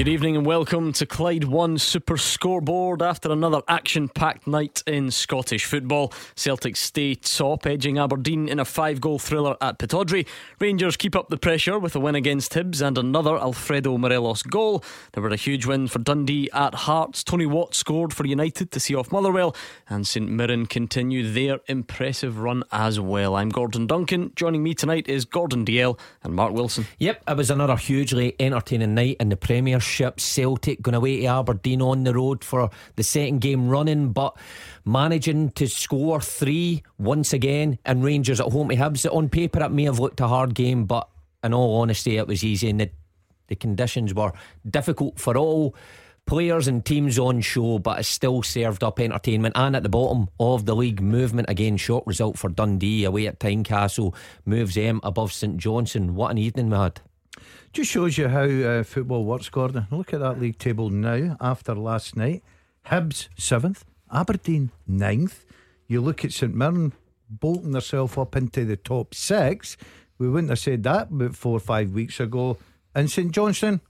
Good evening and welcome to Clyde One Super Scoreboard. After another action packed night in Scottish football, Celtic stay top, edging Aberdeen in a five goal thriller at Pittodrie. Rangers keep up the pressure with a win against Hibs and another Alfredo Morelos goal. There were a huge win for Dundee at Hearts. Tony Watt scored for United to see off Motherwell, and St Mirren continue their impressive run as well. I'm Gordon Duncan. Joining me tonight is Gordon Dalziel and Mark Wilson. Yep, it was another hugely entertaining night in the Premiership. Celtic going away to Aberdeen on the road for the second game running, but managing to score three once again, and Rangers at home to Hibs. On paper, it may have looked a hard game, but in all honesty, it was easy, and the, the conditions were difficult for all players and teams on show, but it still served up entertainment. And at the bottom of the league, movement again, short result for Dundee away at Tynecastle moves them above St Johnstone. What an evening we had. Just shows you how uh, football works, Gordon. Look at that league table now after last night. Hibs seventh, Aberdeen ninth. You look at St Mirren bolting themselves up into the top six. We wouldn't have said that about four or five weeks ago. And St Johnstone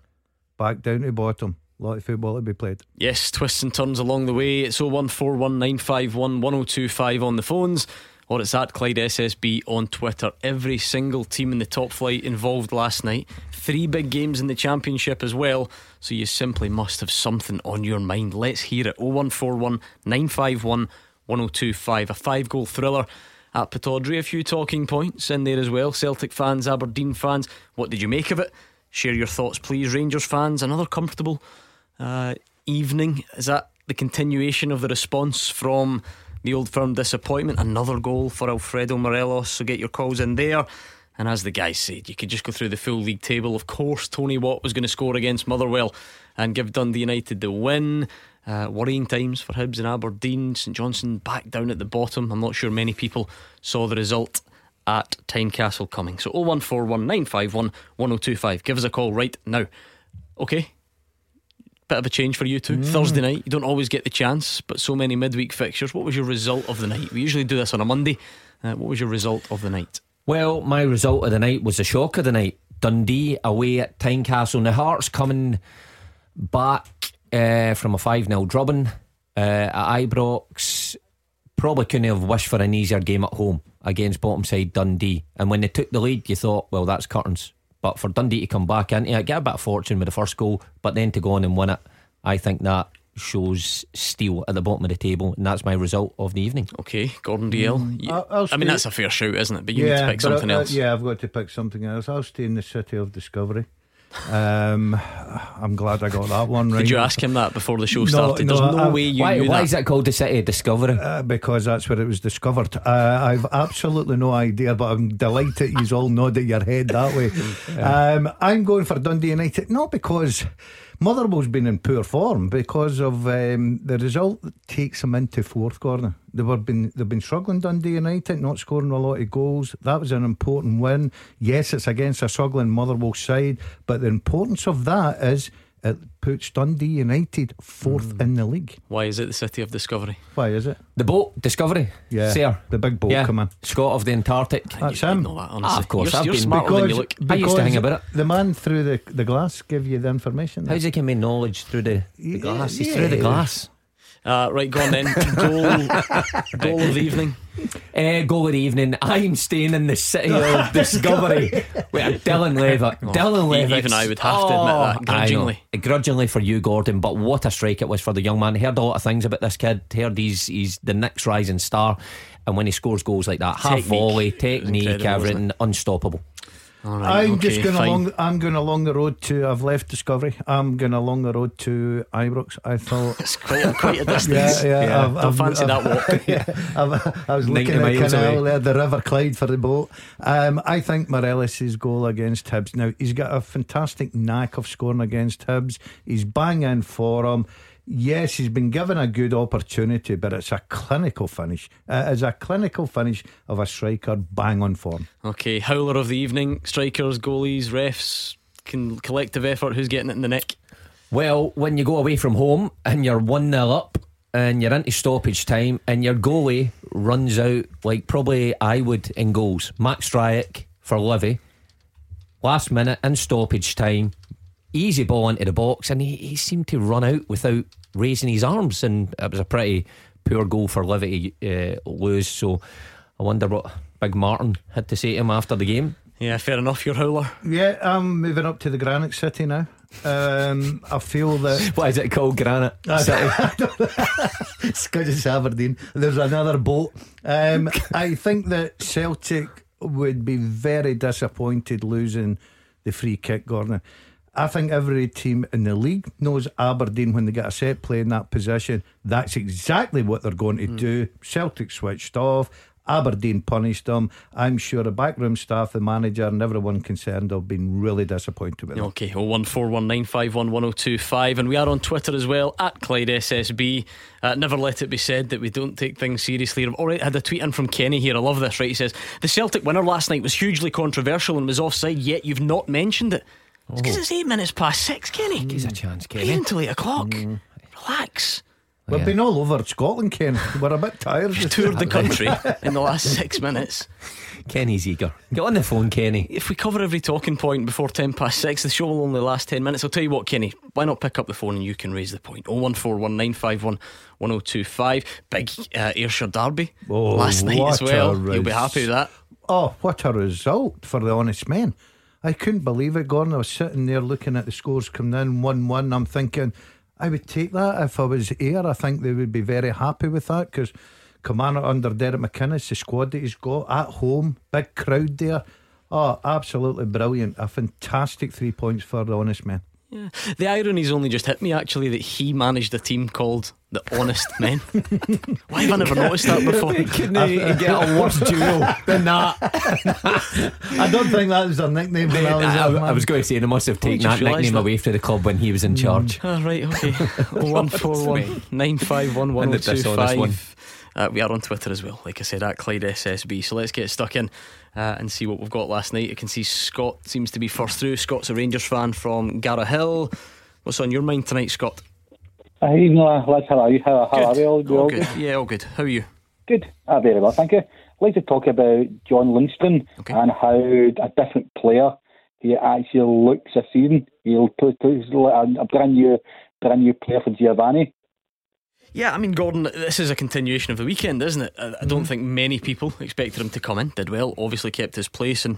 back down to bottom. A lot of football to be played. Yes, twists and turns along the way. It's 01419511025 on the phones, or it's at Clyde SSB on Twitter. Every single team in the top flight involved last night. Three big games in the championship as well. So you simply must have something on your mind. Let's hear it. 0141 951 1025. A five goal thriller at Pittodrie. A few talking points in there as well. Celtic fans, Aberdeen fans. What did you make of it? Share your thoughts, please. Rangers fans, another comfortable uh, evening. Is that the continuation of the response from the old firm disappointment? Another goal for Alfredo Morelos. So get your calls in there. And as the guy said, you could just go through the full league table. Of course, Tony Watt was going to score against Motherwell and give Dundee United the win. Uh, worrying times for Hibs and Aberdeen. St Johnstone back down at the bottom. I'm not sure many people saw the result at Tynecastle coming. So 0141951 1025. Give us a call right now. Okay. Bit of a change for you too. Mm. Thursday night. You don't always get the chance, but so many midweek fixtures. What was your result of the night? We usually do this on a Monday. Uh, what was your result of the night? Well, my result of the night was a shock of the night. Dundee away at Tynecastle. And the Hearts coming back uh, from a 5 0 drubbing uh, at Ibrox. Probably couldn't have wished for an easier game at home against bottom side Dundee. And when they took the lead, you thought, well, that's curtains. But for Dundee to come back it, get a bit of fortune with the first goal, but then to go on and win it, I think that shows steel at the bottom of the table, and that's my result of the evening. Okay, Gordon Dalziel. You- I'll- I'll mean, that's a fair shout, isn't it? But you need to pick something uh, else. yeah, I've got to pick something else. I'll stay in the city of discovery. Um, I'm glad I got that one right. Did you ask him that before the show No, started? no, There's no I- way you why knew why that. is it called the City of Discovery? Uh, because that's where it was discovered. Uh, I've absolutely no idea, but I'm delighted you all nodded your head that way. Um, I'm going for Dundee United, not because Motherwell's been in poor form, because of um, the result that takes them into fourth corner. They were been they've been struggling Dundee United, not scoring a lot of goals. That was an important win. Yes, it's against a struggling Motherwell side, but the importance of that is it puts Dundee United fourth in the league. Why is it the city of discovery? Why is it? The boat Discovery, Yeah, Sir. the big boat yeah, come in. Scott of the Antarctic. That's you, you him. know that, honestly. Ah, of course, You're, I've you're been- smarter than you look. I used to hang about it. The man through the, the glass give you the information. How's he give me knowledge through the, the Yeah, glass? He's yeah. through the glass. Uh, right, go on then. goal, goal of the evening. Uh, goal of the evening. I'm staying in the city of discovery with Dylan Levitt. Dylan e- Levitt. even I would have to admit that, grudgingly. Grudgingly for you, Gordon. But what a strike it was for the young man. Heard a lot of things about this kid. Heard he's he's the next rising star. And when he scores goals like that, half Technique. volley, technique, everything, unstoppable. All right, I'm okay, just going fine. along. I'm going along the road to. I've left Discovery. I'm going along the road to Ibrox. I thought. It's quite a, quite a distance. Yeah, yeah, I've- don't I've- fancy I've- that walk. yeah, I've- was looking at miles canal away. there, the River Clyde for the boat. Um, I think Morelos' goal against Hibs. Now he's got a fantastic knack of scoring against Hibs. He's banging for him. Yes, he's been given a good opportunity, but it's a clinical finish. Uh, it's a clinical finish of a striker bang on form. Okay, howler of the evening. Strikers, goalies, refs. and collective effort, who's getting it in the neck? Well, when you go away from home and you're 1 0 up and you're into stoppage time and your goalie runs out like probably I would in goals. Max Stryjek for Livy. Last minute in stoppage time, easy ball into the box, and he, he seemed to run out without raising his arms, and it was a pretty poor goal for Livy to uh, lose. So I wonder what Big Martin had to say to him after the game. Yeah, fair enough. Your howler. Yeah, I'm moving up to the Granite City now. Um, I feel that. What is it called? Granite City. Scottish Aberdeen. There's another boat. Um, I think that Celtic would be very disappointed losing the free kick, Gordon. I think every team in the league knows Aberdeen when they get a set play in that position. That's exactly what they're going to mm. do. Celtic switched off. Aberdeen punished them. I'm sure the backroom staff, the manager, and everyone concerned have been really disappointed with them. Okay, 01419511025. And we are on Twitter as well, at Clyde SSB. Uh, never let it be said that we don't take things seriously. I've already had a tweet in from Kenny here. I love this, right? He says, The Celtic winner last night was hugely controversial and was offside, yet you've not mentioned it. It's because oh. it's eight minutes past six, Kenny. Give us a chance, Kenny. Wait until eight o'clock. Mm. Relax. We've been all over Scotland, Ken. We're a bit tired. We've toured the country in the last six minutes. Kenny's eager. Get on the phone, Kenny. If we cover every talking point before 10 past 6, the show will only last 10 minutes. I'll tell you what, Kenny, why not pick up the phone and you can raise the point? 01419511025. Big uh, Ayrshire derby oh, last night as well. You'll be happy with that. Oh, what a result for the honest men. I couldn't believe it, Gordon. I was sitting there looking at the scores coming in 1 1. I'm thinking, I would take that if I was here. I think they would be very happy with that because Commander under Derek McInnes, the squad that he's got at home, big crowd there. Oh, absolutely brilliant. A fantastic three points for the honest men. Yeah. The irony's only just hit me actually that he managed a team called the Honest Men. Why have I never noticed that before? Couldn't he get a worse duo than that? I don't think that was their nickname. When I, was I, I was going to say they must have taken that nickname that? away from the club when he was in charge. Mm. Oh, right, okay. One four one nine five one one two five. Uh, we are on Twitter as well, like I said, at Clyde SSB. So let's get stuck in uh, and see what we've got last night. I can see Scott seems to be first through. Scott's a Rangers fan from Garrowhill. What's on your mind tonight, Scott? Hi, evening, lads. How are you? How, how are you? All, all, all good. good. Yeah, all good. How are you? Good. Ah, very well, thank you. I'd like to talk about John Lundstram okay. and how a different player he actually looks this season. He'll put, put a brand new, brand new player for Giovanni. Yeah, I mean, Gordon, this is a continuation of the weekend, isn't it? I, I don't mm. think many people expected him to come in. Did well, obviously kept his place, and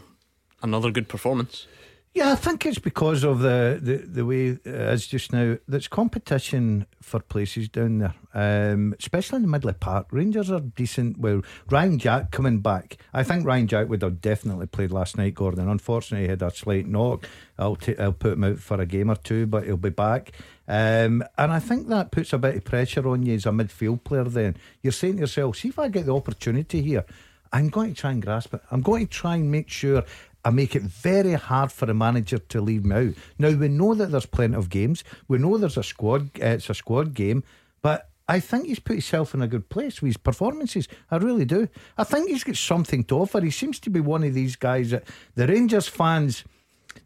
another good performance. Yeah, I think it's because of the, the, the way it is just now. There's competition for places down there, um, especially in the Midland Park. Rangers are decent. Well, Ryan Jack coming back. I think Ryan Jack would have definitely played last night, Gordon. Unfortunately, he had a slight knock. I'll, t- I'll put him out for a game or two, but he'll be back. Um, and I think that puts a bit of pressure on you as a midfield player then. You're saying to yourself, see if I get the opportunity here. I'm going to try and grasp it. I'm going to try and make sure I make it very hard for a manager to leave me out. Now we know that there's plenty of games. We know there's a squad. Uh, it's a squad game, but I think he's put himself in a good place with his performances. I really do. I think he's got something to offer. He seems to be one of these guys that the Rangers fans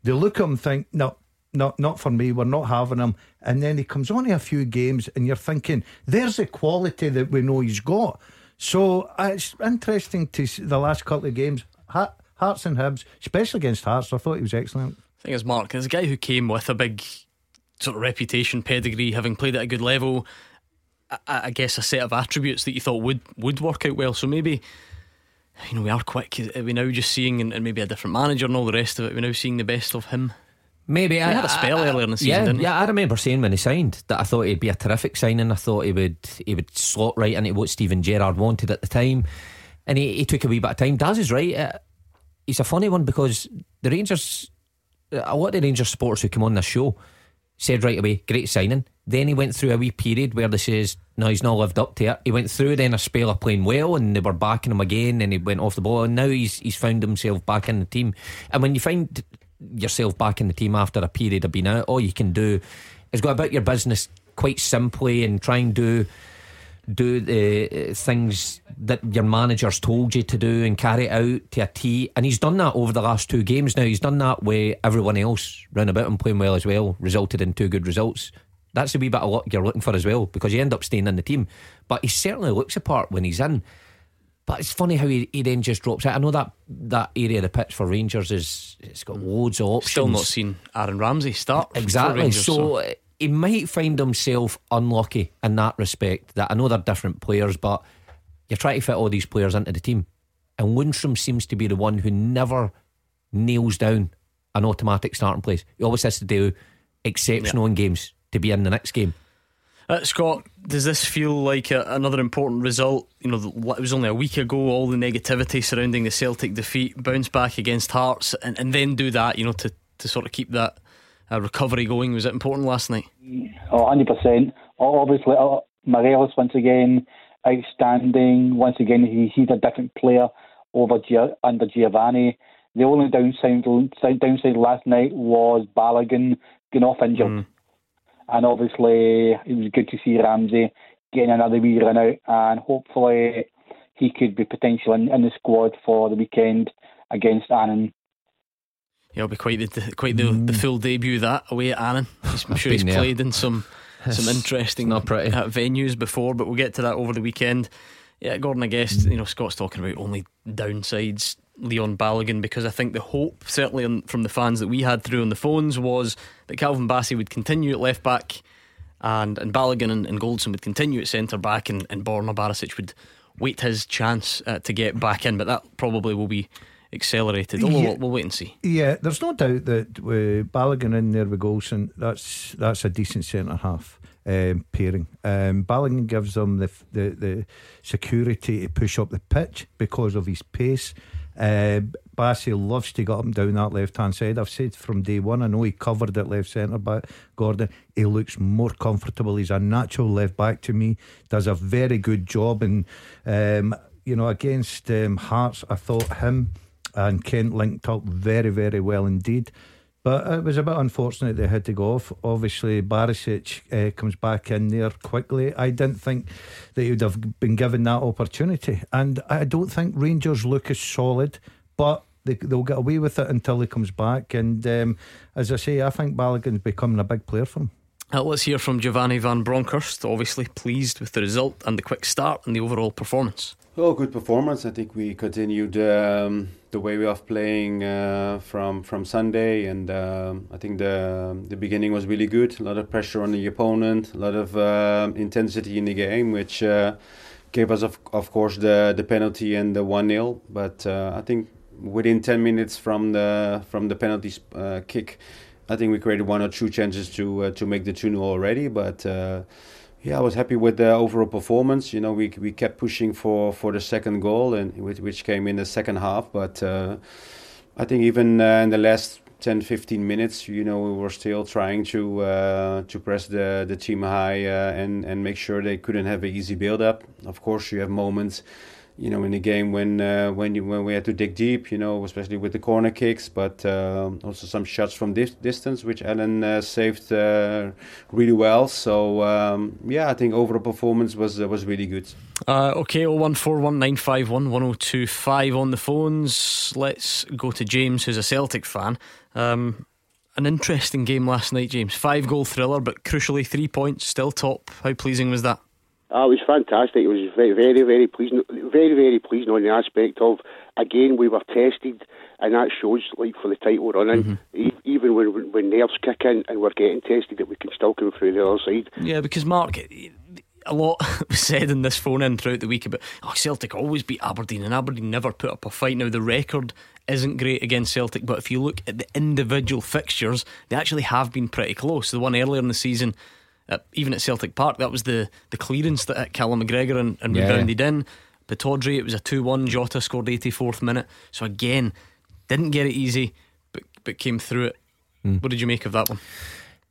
they look at him think, no, not not for me. We're not having him. And then he comes on to a few games, and you're thinking, there's a quality that we know he's got. So uh, it's interesting to see the last couple of games. Hearts and Hibs, especially against Hearts, I thought he was excellent. I think as Mark, as a guy who came with a big sort of reputation, pedigree, having played at a good level, I, I guess a set of attributes that you thought would would work out well. So maybe you know, we are quick. Are we now just seeing, and, maybe a different manager and all the rest of it, we're now seeing the best of him? Maybe he I had a spell I, earlier in the season, yeah, didn't he? Yeah, I remember saying when he signed that I thought he'd be a terrific signing. I thought he would he would slot right into what Steven Gerrard wanted at the time, and he, he took a wee bit of time. Daz is right. Uh, he's a funny one because the Rangers, a lot of the Rangers sports who come on this show said right away, great signing. Then he went through a wee period where they says, no, he's not lived up to it. He went through then a spell of playing well and they were backing him again and he went off the ball and now he's he's found himself back in the team. And when you find yourself back in the team after a period of being out, all you can do is go about your business quite simply and try and do do the uh, things that your manager's told you to do and carry it out to a T. And he's done that over the last two games now. He's done that with everyone else round about him playing well as well, resulted in two good results. That's a wee bit of luck you're looking for as well because you end up staying in the team. But he certainly looks apart when he's in. But it's funny how he, he then just drops out. I know that that area of the pitch for Rangers is it's got loads of options. Still not seen Aaron Ramsey start. Exactly. Rangers, so, so, he might find himself unlucky in that respect. That I know they're different players, but you're trying to fit all these players into the team. And Lundstram seems to be the one who never nails down an automatic starting place. He always has to do exceptional yeah. in games to be in the next game. Uh, Scott, does this feel like a, another important result? You know, it was only a week ago, all the negativity surrounding the Celtic defeat, bounce back against Hearts, and, and then do that, you know, to, to sort of keep that uh, recovery going. Was it important last night? Oh, 100%. Obviously, uh, Morelos, once again, outstanding. Once again, he, he's a different player over under Giovanni. The only downside, downside last night was Balogun getting off injured. Mm and obviously it was good to see Ramsey getting another wee run out, and hopefully he could be potential in, in the squad for the weekend against Annan. It'll be quite the quite the, mm. the full debut that away at Annan. I'm sure he's there. played in some some interesting not pretty. Uh, venues before, but we'll get to that over the weekend. Yeah, Gordon, I guess you know Scott's talking about only downsides Leon Balogun because I think the hope, certainly from the fans that we had through on the phones, was that Calvin Bassey would continue at left back and, and Balogun and, and Goldson would continue at centre back and, and Borna Barisic would wait his chance uh, to get back in. But that probably will be accelerated. yeah, we'll, we'll, wait and see. Yeah, there's no doubt that with Balogun in there with Goldson, that's, that's a decent centre half. Um, pairing. Um, Balogun gives them the, the the security to push up the pitch because of his pace. Uh, Bassey loves to get up and down that left hand side. I've said from day one, I know he covered at left centre back. Gordon, he looks more comfortable. He's a natural left back to me. Does a very good job. And, um, you know, against um, Hearts, I thought him and Kent linked up very, very well indeed. But it was a bit unfortunate they had to go off. Obviously, Barisic uh, comes back in there quickly. I didn't think that he would have been given that opportunity. And I don't think Rangers look as solid, but they, they'll get away with it until he comes back. And um, as I say, I think Balogun's becoming a big player for him. Uh, let's hear from Giovanni Van Bronckhorst. Obviously pleased with the result and the quick start and the overall performance. Oh, good performance. I think we continued um, the way we are playing uh, from from Sunday, and um, I think the the beginning was really good. A lot of pressure on the opponent, a lot of uh, intensity in the game, which uh, gave us, of, of course, the the penalty and the one 0 But uh, I think within ten minutes from the from the penalty uh, kick, I think we created one or two chances to uh, to make the two 0 already, but yeah, I was happy with the overall performance. You know, we we kept pushing for, for the second goal, and which came in the second half. But uh, I think even uh, in the last 10, 15 minutes, you know, we were still trying to uh, to press the the team high uh, and and make sure they couldn't have an easy build up. Of course, you have moments you know, in the game when uh, when you, when we had to dig deep, you know, especially with the corner kicks, but uh, also some shots from this distance, which Alan uh, saved uh, really well. So um, yeah, I think overall performance was uh, was really good. Uh, okay, oh one four one nine five one one zero oh two five on the phones. Let's go to James, who's a Celtic fan. Um, an interesting game last night, James. Five goal thriller, but crucially three points, still top. How pleasing was that? Oh, it was fantastic. It was very, very, very pleasing. Very, very pleasing on the aspect of again we were tested, and that shows like for the title running. Mm-hmm. Even when when nerves kick in and we're getting tested, that we can still come through the other side. Yeah, because Mark, a lot was said in this phone in throughout the week about oh Celtic always beat Aberdeen and Aberdeen never put up a fight. Now the record isn't great against Celtic, but if you look at the individual fixtures, they actually have been pretty close. The one earlier in the season at, even at Celtic Park, that was the, the clearance that hit Callum McGregor and, and yeah. rebounded in. Pittodrie, it was a 2 1. Jota scored 84th minute. So again, didn't get it easy, but, but came through it. Mm. What did you make of that one?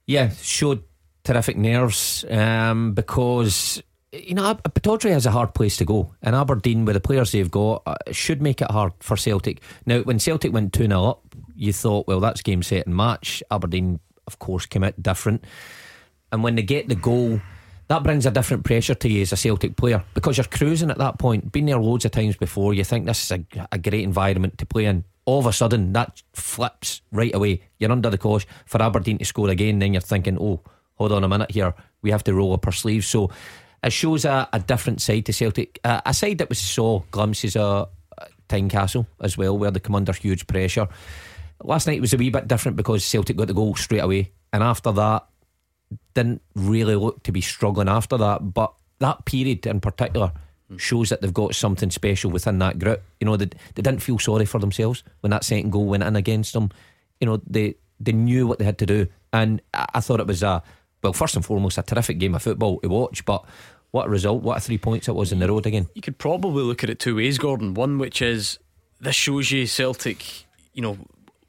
Yeah, showed terrific nerves um, because you know, Pittodrie has a hard place to go, and Aberdeen, with the players they've got, uh, should make it hard for Celtic. Now, when Celtic went 2 0 up, you thought, well, that's game, set, and match. Aberdeen, of course, came out different. And when they get the goal, that brings a different pressure to you as a Celtic player because you're cruising at that point. Been there loads of times before. You think this is a, a great environment to play in. All of a sudden, that flips right away. You're under the cosh for Aberdeen to score again. Then you're thinking, oh, hold on a minute here. We have to roll up our sleeves. So it shows a, a different side to Celtic. Uh, a side that we saw glimpses of Tynecastle as well, where they come under huge pressure. Last night was a wee bit different because Celtic got the goal straight away. And after that, didn't really look to be struggling after that. But that period in particular shows that they've got something special within that group. You know, they, they didn't feel sorry for themselves when that second goal went in against them. You know, they they knew what they had to do, and I, I thought it was a well, first and foremost, a terrific game of football to watch. But what a result! What a three points it was in the road again. You could probably look at it two ways, Gordon. One which is this shows you Celtic, you know,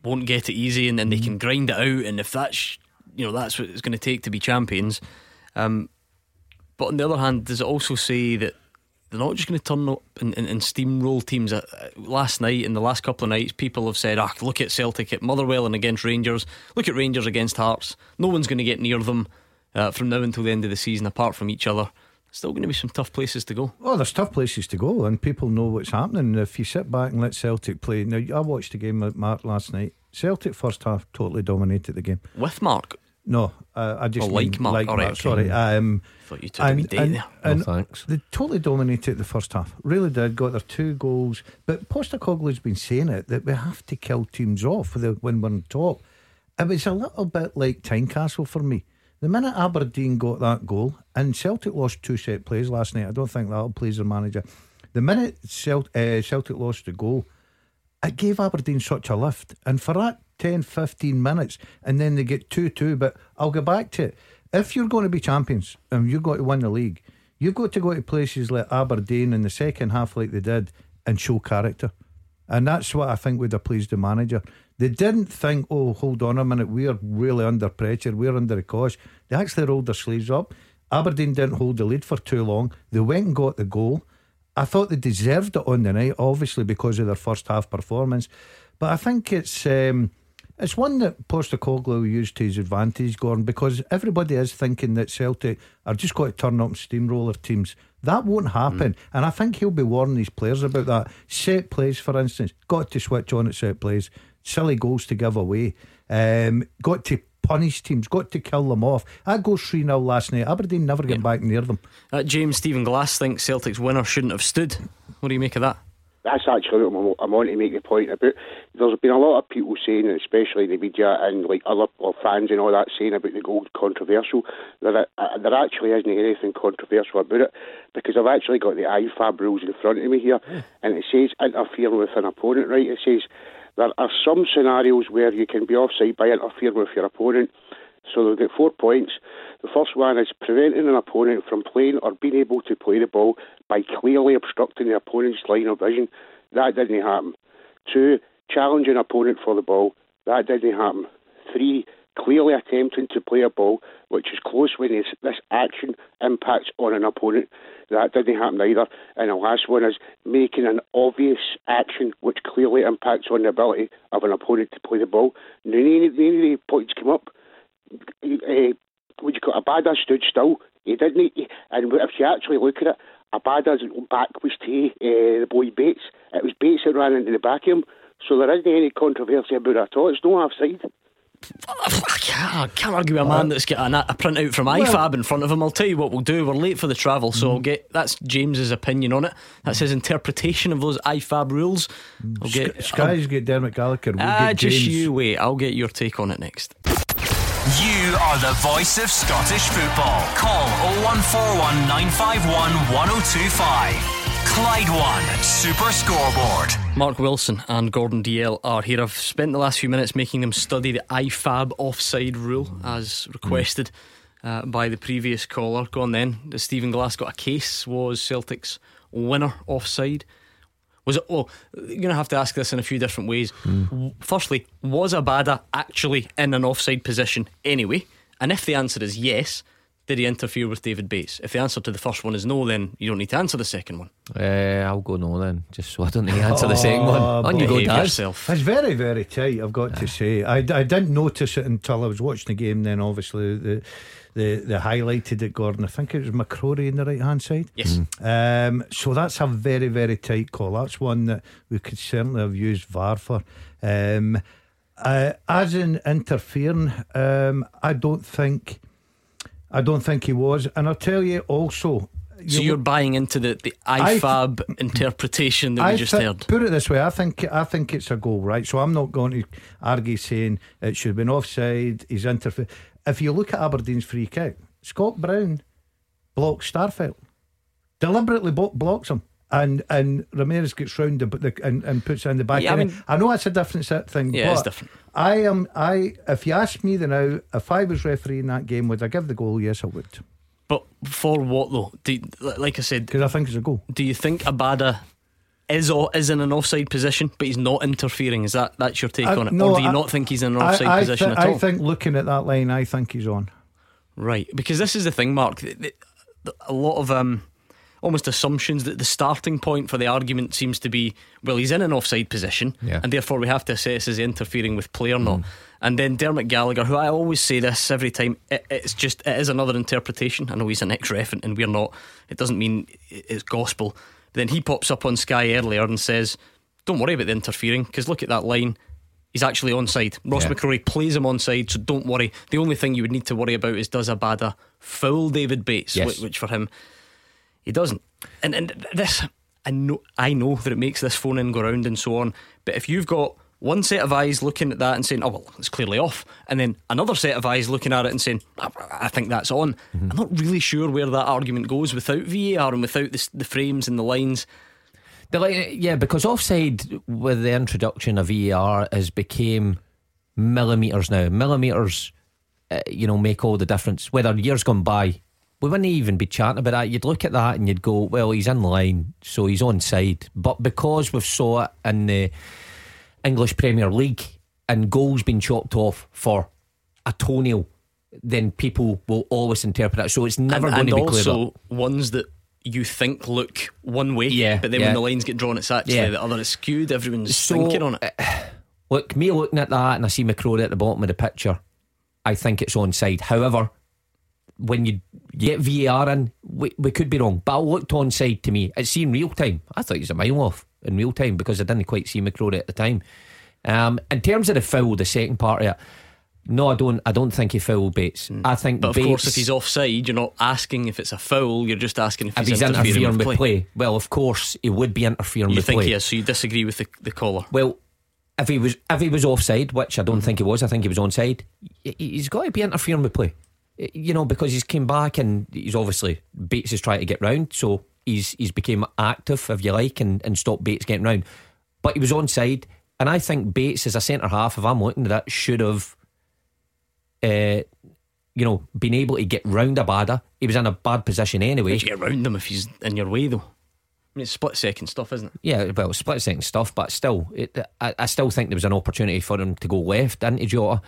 won't get it easy, and then they mm. can grind it out, and if that's you know that's what it's going to take to be champions. Um, but on the other hand, does it also say that they're not just going to turn up and, and, and steamroll teams? Uh, last night and the last couple of nights, people have said, "Ah, look at Celtic at Motherwell and against Rangers. Look at Rangers against Hearts. No one's going to get near them uh, from now until the end of the season, apart from each other." Still going to be some tough places to go. Oh, there's tough places to go, and people know what's happening. If you sit back and let Celtic play, now I watched the game with Mark last night. Celtic first half totally dominated the game. With Mark, No, uh, I just Oh, like Mark. like All right, Mark. okay. Sorry, um, thought you took a wee and, there. and No, thanks. They totally dominated the first half. Really did. Got their two goals. But Postecoglou's been saying it that we have to kill teams off with the, when we're on top. It was a little bit like Tynecastle for me. The minute Aberdeen got that goal, and Celtic lost two set plays last night, I don't think that'll please their manager. The minute Celt, uh, Celtic lost the goal, it gave Aberdeen such a lift. And for that 10, 15 minutes, and then they get 2 2. But I'll go back to it. If you're going to be champions and you're going to win the league, you've got to go to places like Aberdeen in the second half, like they did, and show character. And that's what I think would have pleased the manager. They didn't think, oh, hold on a minute, we're really under pressure, we're under a cosh. They actually rolled their sleeves up. Aberdeen didn't hold the lead for too long. They went and got the goal. I thought they deserved it on the night, obviously because of their first half performance. But I think it's um, it's one that Postecoglou used to his advantage, Gordon, because everybody is thinking that Celtic are just going to turn up and steamroller teams. That won't happen, and I think he'll be warning his players about that. Set plays, for instance, got to switch on at set plays. Silly goals to give away. Um, got to punish teams. Got to kill them off. That goes three 0 last night. Aberdeen never get back near them. Uh, James Stephen Glass thinks Celtic's winner shouldn't have stood. What do you make of that? That's actually what I'm, on to make the point about. There's been a lot of people saying, especially the media and like other or fans and all that, saying about the gold controversial. There, uh, there actually isn't anything controversial about it because I've actually got the IFAB rules in front of me here, and it says interfere with an opponent. Right? It says there are some scenarios where you can be offside by interfering with your opponent. So they'll get four points. The first one is preventing an opponent from playing or being able to play the ball by clearly obstructing the opponent's line of vision. That didn't happen. Two, challenging an opponent for the ball. That didn't happen. Three, clearly attempting to play a ball which is close when this, action impacts on an opponent. That didn't happen either. And the last one is making an obvious action which clearly impacts on the ability of an opponent to play the ball. None of the points came up uh, what you call it, Abada stood still. He didn't. He, and if you actually look at it, Abada's back was to uh, the boy Bates. It was Bates that ran into the back of him. So there isn't any controversy about it at all. It's no offside. I can't, I can't argue with a man that's got a, a printout from IFAB in front of him. I'll tell you what we'll do. We're late for the travel, so I'll get that's James's opinion on it. That's his interpretation of those IFAB rules. I'll get Sky's get Dermot Gallagher. We'll Ah, get just James. you wait. I'll get your take on it next. You are the voice of Scottish football. Call 0141 951 1025. Clyde One Super Scoreboard. Mark Wilson and Gordon Dalziel are here. I've spent the last few minutes making them study the IFAB offside rule as requested uh, by the previous caller. Go on then. The Stephen Glass got a case. Was Celtic's winner offside? Was it? Oh, you're going to have to ask this in a few different ways. W- Firstly, was Abada actually in an offside position anyway? And if the answer is yes, Did he interfere with David Bates? If the answer to the first one is no, then you don't need to answer the second one. Uh, I'll go no then, just so I don't need to answer the second one. Oh, On you go, Behave Daz. yourself. It's very, very tight, I've got to say. I, I didn't notice it until I was watching the game, then obviously the, the, the highlighted it, Gordon. I think it was McCrorie in the right hand side. Yes. Um, so that's a very, very tight call. That's one that we could certainly have used VAR for. Um, uh, as in interfering, um, I don't think, I don't think he was. And I'll tell you also. So you're buying into the, the I- IFAB interpretation that we I just thi- heard. Put it this way, I think I think it's a goal, right? So I'm not going to argue saying it should have been offside. He's interfered. If you look at Aberdeen's free kick, Scott Brown blocks Starfelt, deliberately blo- blocks him, and and Ramirez gets round the, the and, and puts it in the back. Yeah, I mean- I know that's a different set thing. Yeah, it's different. I am. I if you ask me the now, if I was refereeing that game, would I give the goal? Yes, I would, But for what though? Do you- like I said, because I think it's a goal. do you think Abada is o- is in an offside position, but he's not interfering? Is that that's your take I- on it, no, or do you I- not think he's in an offside I, I, position thi- at all? I think looking at that line, I think he's on. Right, because this is the thing, Mark. th- th- A lot of um, almost assumptions that the starting point for the argument seems to be, well, he's in an offside position, Yeah. and therefore we have to assess is he interfering with play or not. And then Dermot Gallagher, who I always say this every time, it, it's just it is another interpretation. I know he's an ex-ref, and- and we're not. It doesn't mean it's gospel. Then he pops up on Sky earlier and says, "Don't worry about the interfering, because look at that line." He's actually onside. Ross Yeah. McCrorie plays him onside, so don't worry. The only thing you would need to worry about is does Abada foul David Bates, Yes. which, which for him he doesn't. And and this I know I know that it makes this phone in go round and so on. But if you've got one set of eyes looking at that and saying, "Oh well, it's clearly off," and then another set of eyes looking at it and saying, "I, I think that's on," I'm not really sure where that argument goes without VAR and without the, the frames and the lines. The li- yeah, because offside with the introduction of VAR has became millimeters now. Millimeters, uh, you know, make all the difference. Whether years gone by, we wouldn't even be chatting about that. You'd look at that and you'd go, "Well, he's in line, so he's on side." But because we've saw it in the English Premier League and goals being chopped off for a toenail, then people will always interpret it. So it's never and, going and to be cleared also up. ones that you think look one way, Yeah, but then yeah. when the lines get drawn, it's actually Yeah. the other is skewed. Everyone's So, thinking on it. Eh, look, me looking at that and I see McCrorie at the bottom of the picture, I think it's onside. However, when you get VAR in, we, we could be wrong, but it looked onside to me. It's seen real time. I thought he was a mile off in real time because I didn't quite see McCrorie at the time. Um, in terms of the foul, the second part of it, no, I don't. I don't think he fouled Bates. I think. But of Bates, course, if he's offside, you're not asking if it's a foul. You're just asking if if he's, he's interfering with play. play. well, of course he would be interfering You with think play. he is, so you disagree with the, the caller. Well, if he was if he was offside, which I Mm-hmm. don't think he was, I think he was onside. He's got to be interfering with play, you know, because he's came back and he's obviously Bates is trying to get round, so he's he's became active, if you like, and and stopped Bates getting round. But he was onside, and I think Bates as a centre half, if I'm looking at that, should have, uh, you know, been able to get round a Abada. He was in a bad position anyway. You get round him if he's in your way, though? I mean, it's split second stuff, isn't it? Yeah, well, split second stuff, but still, it, I, I still think there was an opportunity for him to go left into Jota.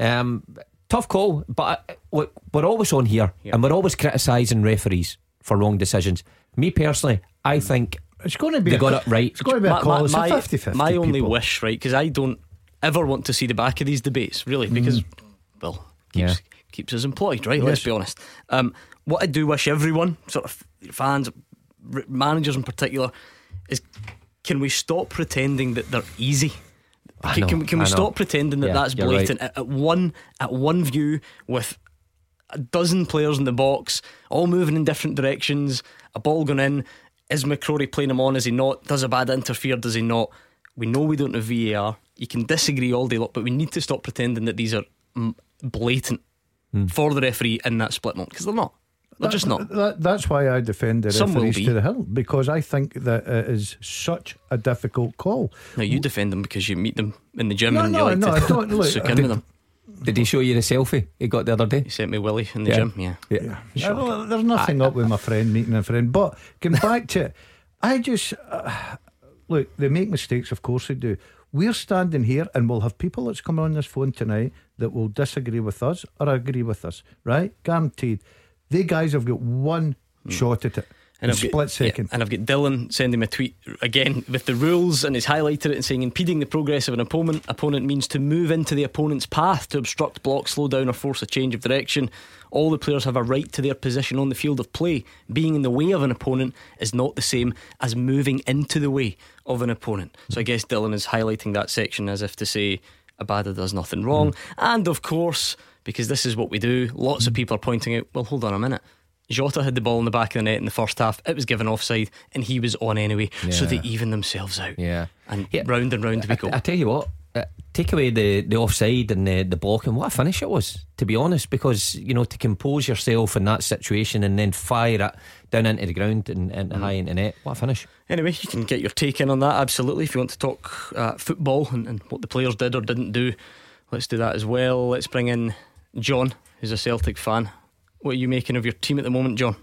Um, tough call, but uh, look, we're always on here and we're always criticising referees for wrong decisions. Me personally, I think It's going to be They a, got it right. It's going to be a call. It's my, a 50-50 my only people. wish, right, because I don't ever want to see the back of these debates, really, because, well, keeps, Yeah. keeps us employed, right? Let's be honest. Um, what I do wish everyone, sort of fans, r- managers in particular, is can we stop pretending that they're easy? I Can, know, can, can we stop pretending that Yeah, that's you're right. blatant? At, at one at one view with a dozen players in the box, all moving in different directions, a ball going in. Is McCrorie playing him on? Is he not? Does Abada interfere? Does he not? We know we don't have VAR. You can disagree all day long, but we need to stop pretending that these are mm, blatant Hmm. for the referee in that split moment because they're not. They're just not. That, that's why I defend the Some will referees be. to the hill because I think that it is such a difficult call. No, you defend them because you meet them in the gym No, and no, you like no, I don't- look, I did- with them. Did he show you the selfie he got the other day? He sent me Willie in the Yeah. gym. Yeah. Yeah. Yeah, well, there's nothing up with my friend meeting a friend, but getting back to it, I just uh, look. They make mistakes, of course they do. We're standing here, and we'll have people that's coming on this phone tonight that will disagree with us or agree with us, right? Guaranteed. They guys have got one shot at it. And a I've split got, second. yeah, and I've got Dylan sending me a tweet again with the rules, and he's highlighted it and saying impeding the progress of an opponent. Opponent means to move into the opponent's path, to obstruct, block, slow down, or force a change of direction. All the players have a right to their position on the field of play. Being in the way of an opponent is not the same as moving into the way of an opponent. So I guess Dylan is highlighting that section as if to say Abada does nothing wrong. Hmm. And of course, because this is what we do, lots of people are pointing out, well, hold on a minute. Jota had the ball in the back of the net in the first half. It was given offside, and he was on anyway. So they even themselves out. Yeah. And Yeah. round and round we go. I, I tell you what, uh, take away the, the offside and the, the blocking. What a finish it was, to be honest, because, you know, to compose yourself in that situation and then fire it down into the ground and, and high into the net. What a finish. Anyway, you can get your take in on that, absolutely. If you want to talk uh, football and, and what the players did or didn't do, let's do that as well. Let's bring in John, who's a Celtic fan. What are you making of your team at the moment, John?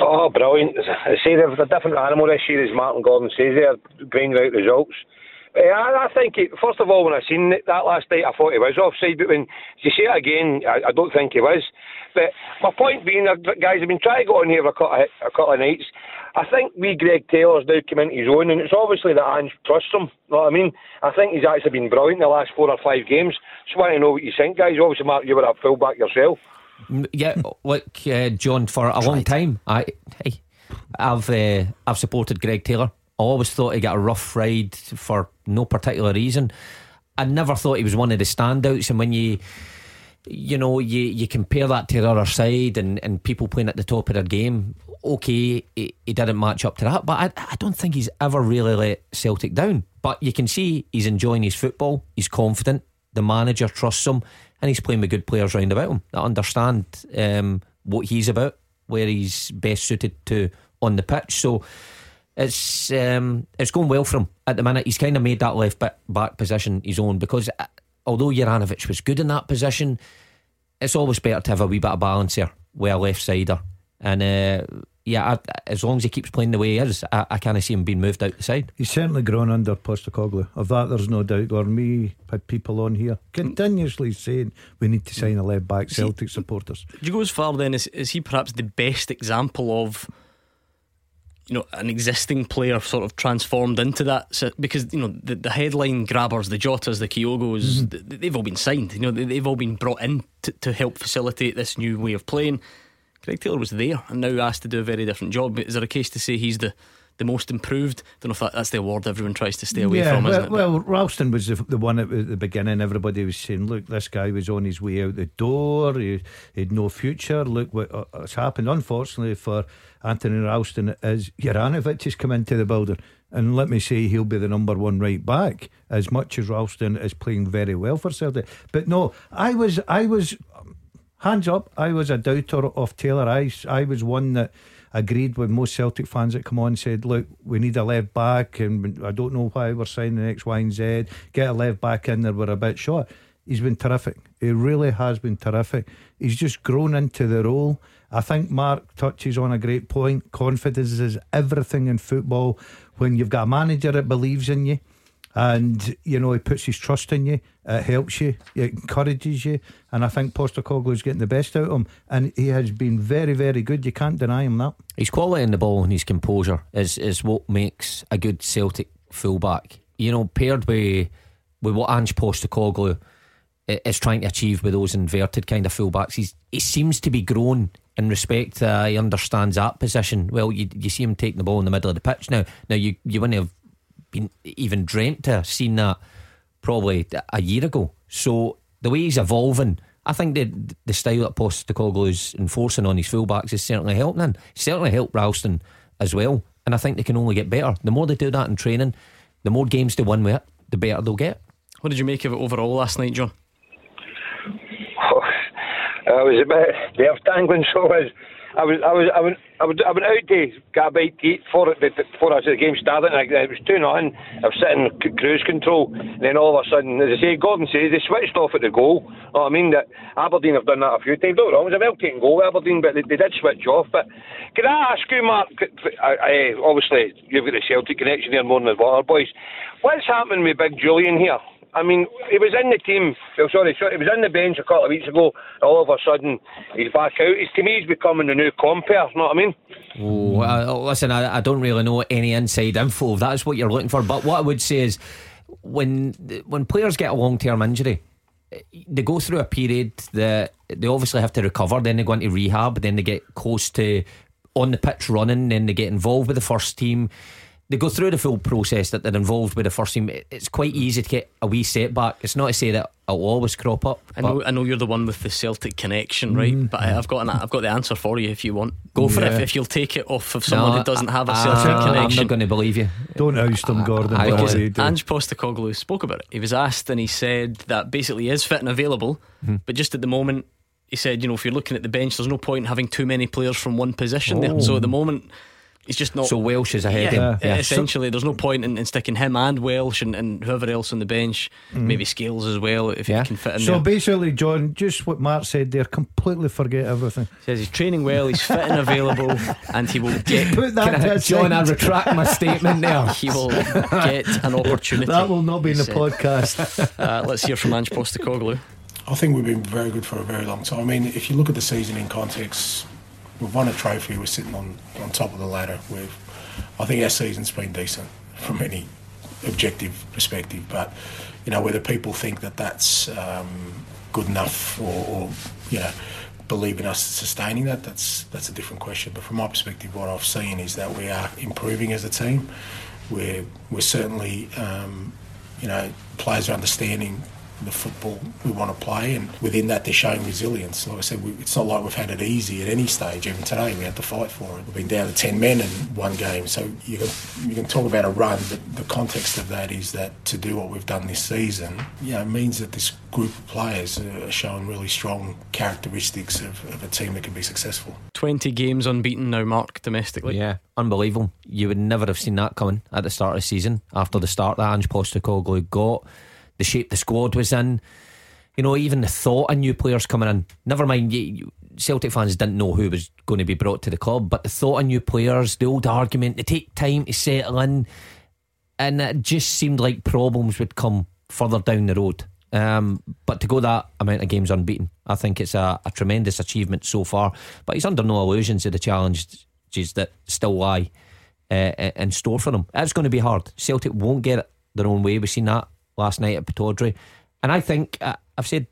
Oh, brilliant. I say they're a different animal this year, as Martin Gordon says. They're grinding out results. Uh, I, I think, it, first of all, when I seen it, that last night, I thought he was offside, but when you see it again, I, I don't think he was. But my point being, uh, guys, I've been trying to get on here for a couple, of, a couple of nights. I think we Greg Taylor's now come into his own, and it's obviously that Ange trusts him. You know what I mean? I think he's actually been brilliant the last four or five games. Just want to know what you think, guys. Obviously, Mark, you were at full back yourself. Yeah, like uh, John, for a long time, I, hey, I've uh, I've supported Greg Taylor. I always thought he got a rough ride for no particular reason. I never thought he was one of the standouts. And when you, you know, you, you compare that to the other side and, and people playing at the top of their game, okay, he, he didn't match up to that. But I, I don't think he's ever really let Celtic down. But you can see he's enjoying his football. He's confident. The manager trusts him, and he's playing with good players round about him that understand um, what he's about, where he's best suited to on the pitch. So it's um, it's going well for him at the minute. He's kind of made that left back, position his own because uh, although Juranovic was good in that position, it's always better to have a wee bit of balance here with a left sider. And uh, yeah, I, as long as he keeps playing the way he is, I, I kind of see him being moved out the side. He's certainly grown under Postecoglou. Of that, there's no doubt. Or me had people on here continuously saying we need to sign a left back. Celtic supporters. Do you go as far then? Is, is he perhaps the best example of you know an existing player sort of transformed into that? So, because you know the, the headline grabbers, the Jotas, the Kyogos, mm-hmm. th- they've all been signed. You know they, they've all been brought in to, to help facilitate this new way of playing. Greg Taylor was there and now asked to do a very different job. Is there a case to say he's the the most improved? Don't know if that, that's the award everyone tries to stay away yeah, from, well, isn't it? well, Ralston was the, the one at the beginning. Everybody was saying, "Look, this guy was on his way out the door. He, he had no future. Look what uh, has happened." Unfortunately for Anthony Ralston, is Juranovic has come into the building, and let me say, he'll be the number one right back. As much as Ralston is playing very well for Celtic, but no, I was, I was, hands up, I was a doubter of Taylor. I, I was one that agreed with most Celtic fans that come on and said, look, we need a left back, and I don't know why we're signing X, Y, and Z. Get a left back in there, we're a bit short. He's been terrific. He really has been terrific. He's just grown into the role. I think Mark touches on a great point. Confidence is everything in football. When you've got a manager that believes in you, and you know he puts his trust in you. It helps you. It encourages you. And I think Postecoglou's getting the best out of him. And he has been very, very good. You can't deny him that. His quality in the ball and his composure is is what makes a good Celtic fullback. You know, paired with with what Ange Postecoglou i- is trying to achieve with those inverted kind of fullbacks, he's he seems to be grown in respect. Uh, he understands that position. Well, you you see him taking the ball in the middle of the pitch now. Now you you wouldn't have been even dreamt to have seen that probably a year ago. So the way he's evolving, I think the the style that Postecoglou is enforcing on his fullbacks is certainly helping him. Certainly helped Ralston as well. And I think they can only get better. The more they do that in training, the more games they win with it, the better they'll get. what did you make of it overall last night, John? Oh, I was a bit nerve dangling, so I was. I was, I was, I was, I was, I went out to get a bite to eat for the game started. And I, it was two nothing. I was sitting cruise control, and then all of a sudden, as I say, Gordon says they switched off at the goal. Oh, I mean that Aberdeen have done that a few times. Don't wrong, it was a well taken goal, Aberdeen, but they, they did switch off. But can I ask you, Mark? I, I, obviously, you've got the Celtic connection here more than the Water boys. What's happening with Big Jullien here? I mean, he was in the team. Sorry, sorry, he was in the bench a couple of weeks ago. All of a sudden, he's back out. He's, to me, he's becoming the new Compper. You know what I mean? Oh, uh, listen, I, I don't really know any inside info if that's what you're looking for. But what I would say is, when when players get a long term injury, they go through a period that they obviously have to recover. Then they go into rehab. Then they get close to on the pitch running. Then they get involved with the first team they go through the full process that they're involved with the first team. It's quite easy to get a wee setback. It's not to say that it'll always crop up. I know, I know you're the one with the Celtic connection, right? Mm, but I, have got an, I've got the answer for you if you want. Go for yeah. it. If, if, you'll take it off of someone no, who doesn't have a Celtic uh, connection, I'm not going to believe you. Don't oust him, Gordon. I, I, Ange Postecoglou spoke about it. He was asked, and he said that basically he is fit and available, mm. but just at the moment. He said, you know, if you're looking at the bench, there's no point in having too many players from one position oh. there. So at the moment, He's just not. So Welsh is ahead. Yeah, yeah. essentially, there's no point in, in, sticking him and Welsh and, and whoever else on the bench, mm. maybe Scales as well, if yeah. he can fit in. So there. basically, John, just what Mark said there, completely forget everything. Says he's training well, he's fit and available, and he will get. Put that I, John, I retract my statement there. He will get an opportunity. That will not be in the said. podcast. Uh, let's hear from Ange Postecoglou. I think we've been very good for a very long time. I mean, if you look at the season in context, we've won a trophy. We're sitting on, on top of the ladder. We've I think our season's been decent from any objective perspective, but you know whether people think that that's um, good enough or, or, you know believe in us sustaining that that's that's a different question. But from my perspective, what I've seen is that we are improving as a team. We're we're certainly um, you know players are understanding the football we want to play, and within that, they're showing resilience. Like I said, we, it's not like we've had it easy at any stage. Even today, we had to fight for it. We've been down to ten men in one game, so you can you can talk about a run, but the context of that is that to do what we've done this season, you know, means that this group of players are showing really strong characteristics of, of a team that can be successful. Twenty games unbeaten now, Mark domestically. Yeah, unbelievable. You would never have seen that coming at the start of the season. After the start that Ange Postecoglou got the shape the squad was in. You know, even the thought of new players coming in. Never mind, Celtic fans didn't know who was going to be brought to the club, but the thought of new players, the old argument, they take time to settle in, and it just seemed like problems would come further down the road. Um, but to go that amount of games unbeaten, I think it's a, a tremendous achievement so far. But he's under no illusions of the challenges that still lie uh, in store for him. It's going to be hard. Celtic won't get their own way. We've seen that last night at Pittodrie. And I think, uh, I've said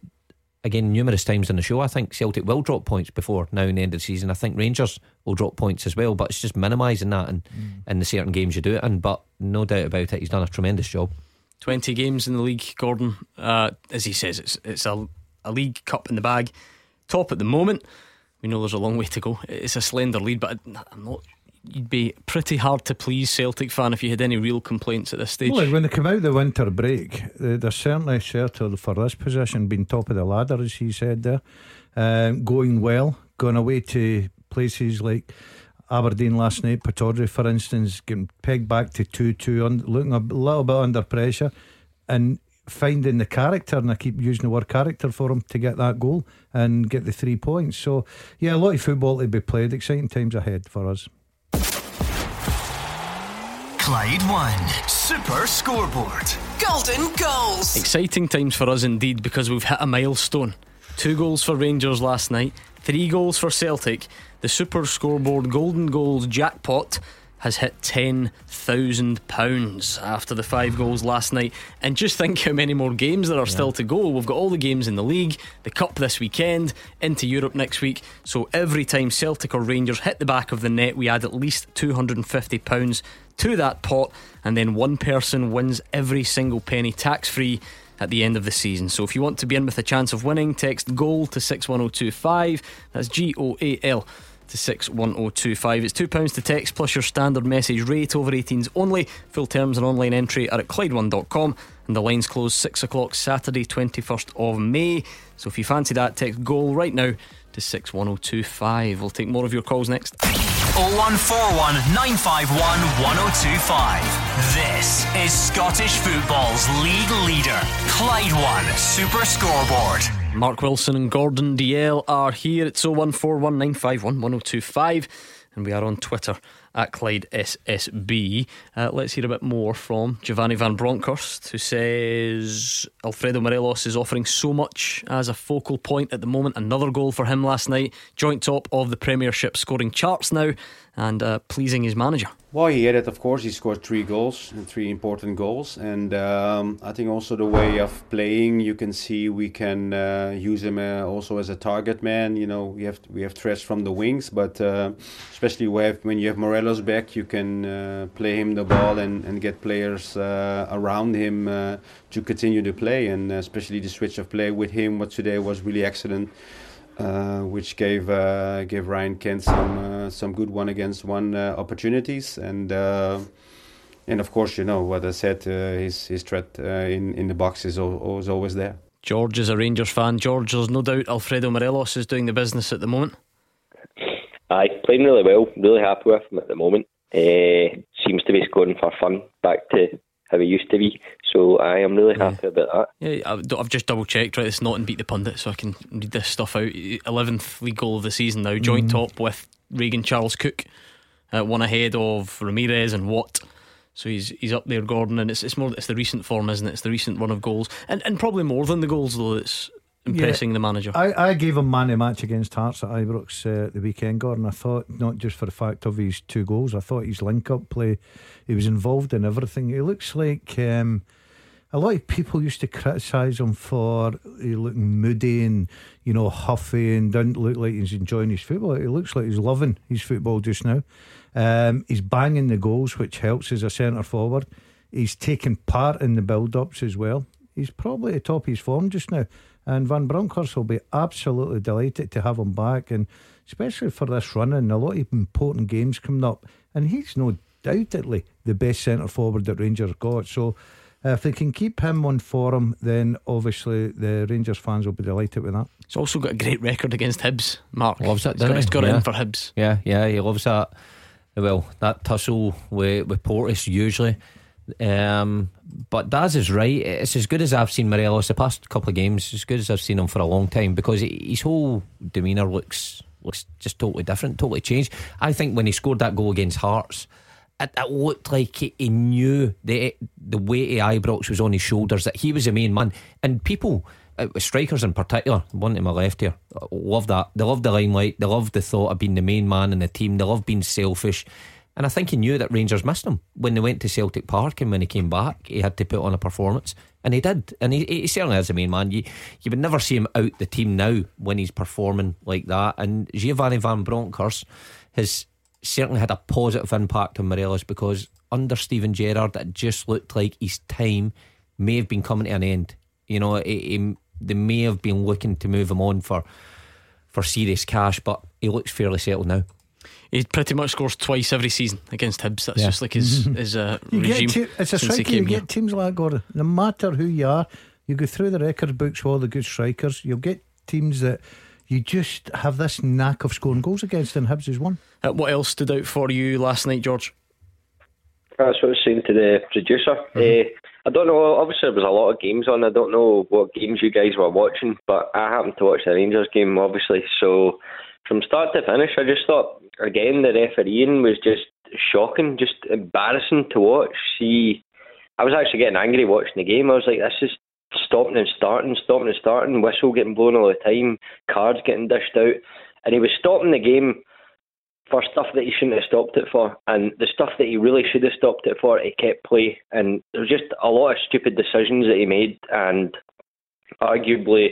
again numerous times in the show, I think Celtic will drop points before now in the end of the season. I think Rangers will drop points as well, but it's just minimising that in, mm. in the certain games you do it in. But no doubt about it, he's done a tremendous job. 20 games in the league, Gordon. Uh, as he says, it's, it's a, a league cup in the bag. Top at the moment. We know there's a long way to go. It's a slender lead, but I'm not you'd be pretty hard to please Celtic fan if you had any real complaints at this stage. Well, when they come out the winter break, they're certainly certain for this position, being top of the ladder, as he said there, um, going well, going away to places like. Aberdeen last night, Pittodrie, for instance, getting pegged back to 2 2, looking a little bit under pressure and finding the character, and I keep using the word character for him to get that goal and get the three points. So, yeah, a lot of football to be played. Exciting times ahead for us. Clyde One Super Scoreboard. Golden goals. Exciting times for us indeed because we've hit a milestone. Two goals for Rangers last night, three goals for Celtic. The Super Scoreboard Golden Goals jackpot has hit £10,000 after the five goals last night. And just think how many more games there are yeah. still to go. We've got all the games in the league, the Cup this weekend, into Europe next week. So every time Celtic or Rangers hit the back of the net, we add at least £250 to that pot, and then one person wins every single penny tax free at the end of the season. So if you want to be in with a chance of winning, text GOAL to 61025. That's G O A L to 61025. It's £2 to text plus your standard message rate over 18s only. Full terms and online entry are at Clyde1.com. And the lines close 6 o'clock Saturday, 21st of May. So if you fancy that, text GOAL right now to 61025. We'll take more of your calls next. 0141 951 1025. This is Scottish football's league leader, Clyde One Super Scoreboard. Mark Wilson and Gordon Dalziel are here. It's 0141 951 1025. And we are on Twitter at Clyde SSB. Uh, let's hear a bit more from Giovanni Van Bronckhorst, who says Alfredo Morelos is offering so much as a focal point at the moment. Another goal for him last night, joint top of the Premiership scoring charts now, and uh, pleasing his manager. Well, he had it, of course. He scored three goals three important goals. And um, I think also the way of playing, you can see we can uh, use him uh, also as a target man. You know, we have we have threats from the wings, but uh, especially when you have Morelos back, you can uh, play him the ball and, and get players uh, around him to continue to play. And especially the switch of play with him, what today was really excellent. Uh, which gave uh, gave Ryan Kent some uh, some good one against one opportunities and and of course you know what I said his his threat in in the box is, is always there. George is a Rangers fan. George, there's no doubt Alfredo Morelos is doing the business at the moment. Aye, playing really well. Really happy with him at the moment. Uh, seems to be scoring for fun. Back to how he used to be. So I am really happy yeah. about that. Yeah, I've just double checked. Right, it's not in beat the pundit, so I can read this stuff out. Eleventh league goal of the season now, joint mm. top with Regan Charles Cook, uh, one ahead of Ramirez and Watt. So he's he's up there, Gordon, and it's it's more it's the recent form, isn't it? It's the recent run of goals, and and probably more than the goals though. It's impressing yeah, the manager. I, I gave him man of match against Hearts at Ibrox uh, the weekend, Gordon. I thought not just for the fact of his two goals, I thought his link up play, he was involved in everything. He looks like um, a lot of people used to criticise him for he looking moody and you know huffy and doesn't look like he's enjoying his football. He looks like he's loving his football just now. Um, he's banging the goals, which helps as a centre forward. He's taking part in the build ups as well. He's probably at the top of his form just now. And Van Bronckhorst will be absolutely delighted to have him back, and especially for this run and a lot of important games coming up. And he's no doubtedly the best centre forward that Rangers got. So uh, if they can keep him on form, then obviously the Rangers fans will be delighted with that. He's also got a great record against Hibs. Mark loves it. He's got, he's got yeah. in for Hibs. Yeah, yeah, he loves that. Well, that tussle with with Porteous usually. Um, but Daz is right. It's as good as I've seen Morelos the past couple of games. As good as I've seen him for a long time because his whole demeanour looks looks just totally different, totally changed. I think when he scored that goal against Hearts, it, it looked like he, knew the the weight of Ibrox was on his shoulders. That he was the main man, and people. Uh, strikers in particular, one to my left here, love that. They love the limelight. They love the thought of being the main man in the team. They love being selfish. And I think he knew that Rangers missed him when they went to Celtic Park and when he came back, he had to put on a performance. And he did. And he, he certainly is the main man. You, you would never see him out the team now when he's performing like that. And Giovanni Van Bronckhorst has certainly had a positive impact on Morelos because under Steven Gerrard, it just looked like his time may have been coming to an end. You know, it, it, they may have been looking to move him on for for serious cash, but he looks fairly settled now he pretty much scores twice every season against Hibs. That's yeah. just like his his uh, regime. Te- it's a striker. You get teams like Gordon. No matter who you are, you go through the record books with all the good strikers. You'll get teams that you just have this knack of scoring goals against, and Hibs is one. Uh, what else stood out for you last night, George? That's what I was saying to the producer. Mm-hmm. Uh, I don't know. Obviously, there was a lot of games on. I don't know what games you guys were watching, but I happened to watch the Rangers game, obviously. So from start to finish, I just thought again the refereeing was just shocking, just embarrassing to watch. See, I was actually getting angry watching the game. I was like, this is stopping and starting, stopping and starting, whistle getting blown all the time, cards getting dished out, and he was stopping the game for stuff that he shouldn't have stopped it for, and the stuff that he really should have stopped it for, he kept play, and there was just a lot of stupid decisions that he made, and arguably,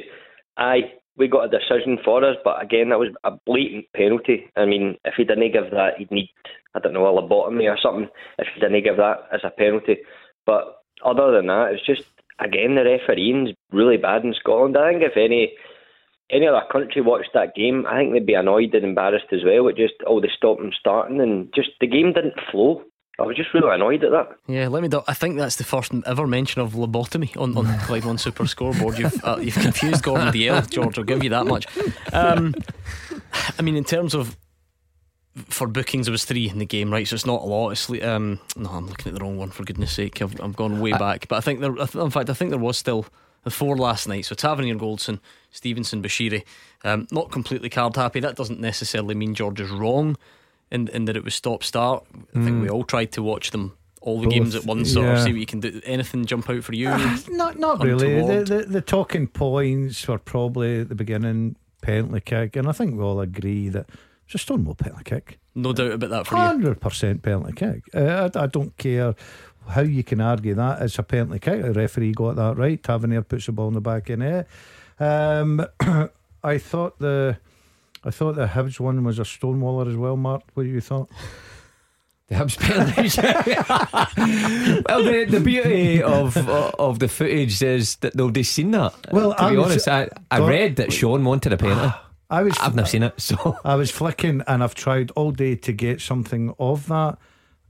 I we got a decision for us, but again, that was a blatant penalty. I mean, if he didn't give that, he'd need, I don't know, a lobotomy or something, if he didn't give that as a penalty. But other than that, it's just, again, the refereeing's really bad in Scotland. I think if any any other country watched that game, I think they'd be annoyed and embarrassed as well. It just, oh, they stopped them starting and just the game didn't flow. I was just really annoyed at that. Yeah, let me. Do, I think that's the first ever mention of lobotomy on on Clyde One Super Scoreboard. You've uh, you've confused Gordon Dalziel, George. I'll give you that much. Um, I mean, in terms of for bookings, it was three in the game, right? So it's not a lot. It's, um, no, I'm looking at the wrong one. For goodness' sake, I've, I've gone way back. But I think there. In fact, I think there was still the four last night. So Tavernier, Goldson, Stevenson, Bashiri. Um, not completely card happy. That doesn't necessarily mean George is wrong in, and that it was stop start. I think we all tried to watch them all the Both, games at once, or yeah. see what you can do. Anything jump out for you? Not not really. The, the the talking points were probably at the beginning penalty kick, and I think we all agree that it's a Stonewall penalty kick. no doubt about that for you. Hundred percent penalty kick. Uh, I, I don't care how you can argue that it's a penalty kick. The referee got that right. Tavernier puts the ball in the back of the net. Um, I thought the. I thought the Hibs one was a stonewaller as well, Mark. What do you thought? The Hibs penalties. well, the, the beauty of of the footage is that nobody's seen that. Well, to I be was- honest, I, I read that Sean wanted a penalty. I was. I've never seen it, so I was flicking, and I've tried all day to get something of that,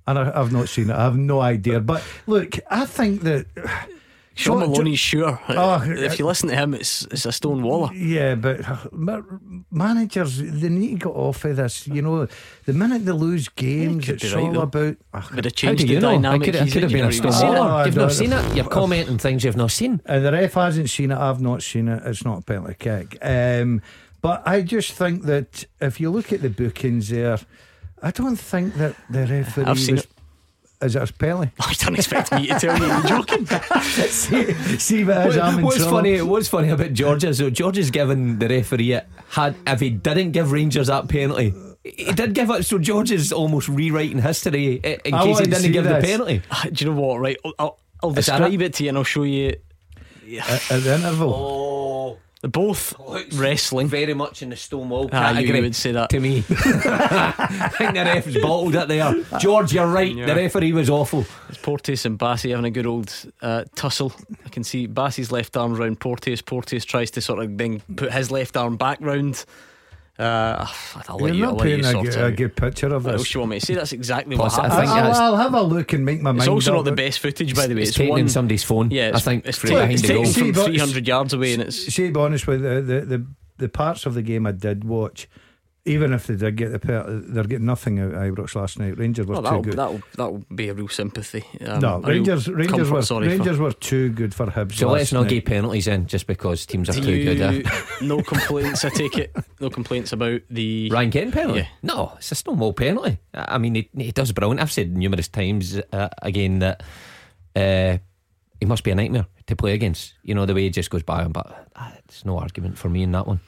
and I, I've not seen it. I have no idea. But look, I think that. Sean Jo- Jo- Maloney's sure. Oh, if you listen to him, it's it's a stone waller. Yeah, but uh, managers they need to get off of this. You know, the minute they lose games, could it's right, all though. about. But it how changed do the you know? I could, I He's could have in, been a stone waller. I You've not seen it. You're commenting things you've not seen. And the ref hasn't seen it. I've not seen it. It's not a penalty kick. Um, but I just think that if you look at the bookings there, I don't think that the referee I've seen was. it. Is it a penalty? I don't expect me to tell you. You're joking. see, see what it is. I'm in what's trouble. funny? What's funny about George is so George has given the referee it. Had if he didn't give Rangers that penalty, he did give it. So George is almost rewriting history in I case he didn't give this. the penalty. Ah, Do you know what? Right, I'll, I'll, I'll Is that describe it? it to you, and I'll show you. At, at the interval. Oh, They're both wrestling. very much in the Stonewall Ah, category. you would say that. to me. I think the ref's bottled it there. George, you're right. Yeah. The referee was awful. It's Porteous and Bassey having a good old uh, tussle. I can see Bassey's left arm round Porteous. Porteous tries to sort of then put his left arm back round. Uh, I'll let You're you, I'll not let you painting a, good- a good picture of What this. else you want me to say? That's exactly Plus, what I happened. think I'll, that's- I'll have a look and make my mind It's also up. not the best footage, by the way. It's, It's, taken one. in somebody's phone. Yeah, I think it's, straight ta- behind it's the taken goal. From 300 yards away, and it's See, to be honest with you, the, the the parts of the game I did watch, even if they did get the per- they're getting nothing out of Ibrox last night. Rangers were well, too good. that'll that'll be a real sympathy. Um, no, a real Rangers Rangers comfort, were sorry, for- Rangers were too good for Hibs. So let's not night. give penalties in just because teams are Do too you, good. eh? no complaints, I take it. No complaints about the Ryan Kent penalty? Yeah. No, it's a Stonewall penalty. I I mean, he, he does brilliant. I've said numerous times uh, again that uh, he must be a nightmare to play against. You know, the way he just goes by him, but uh, it's no argument for me in that one.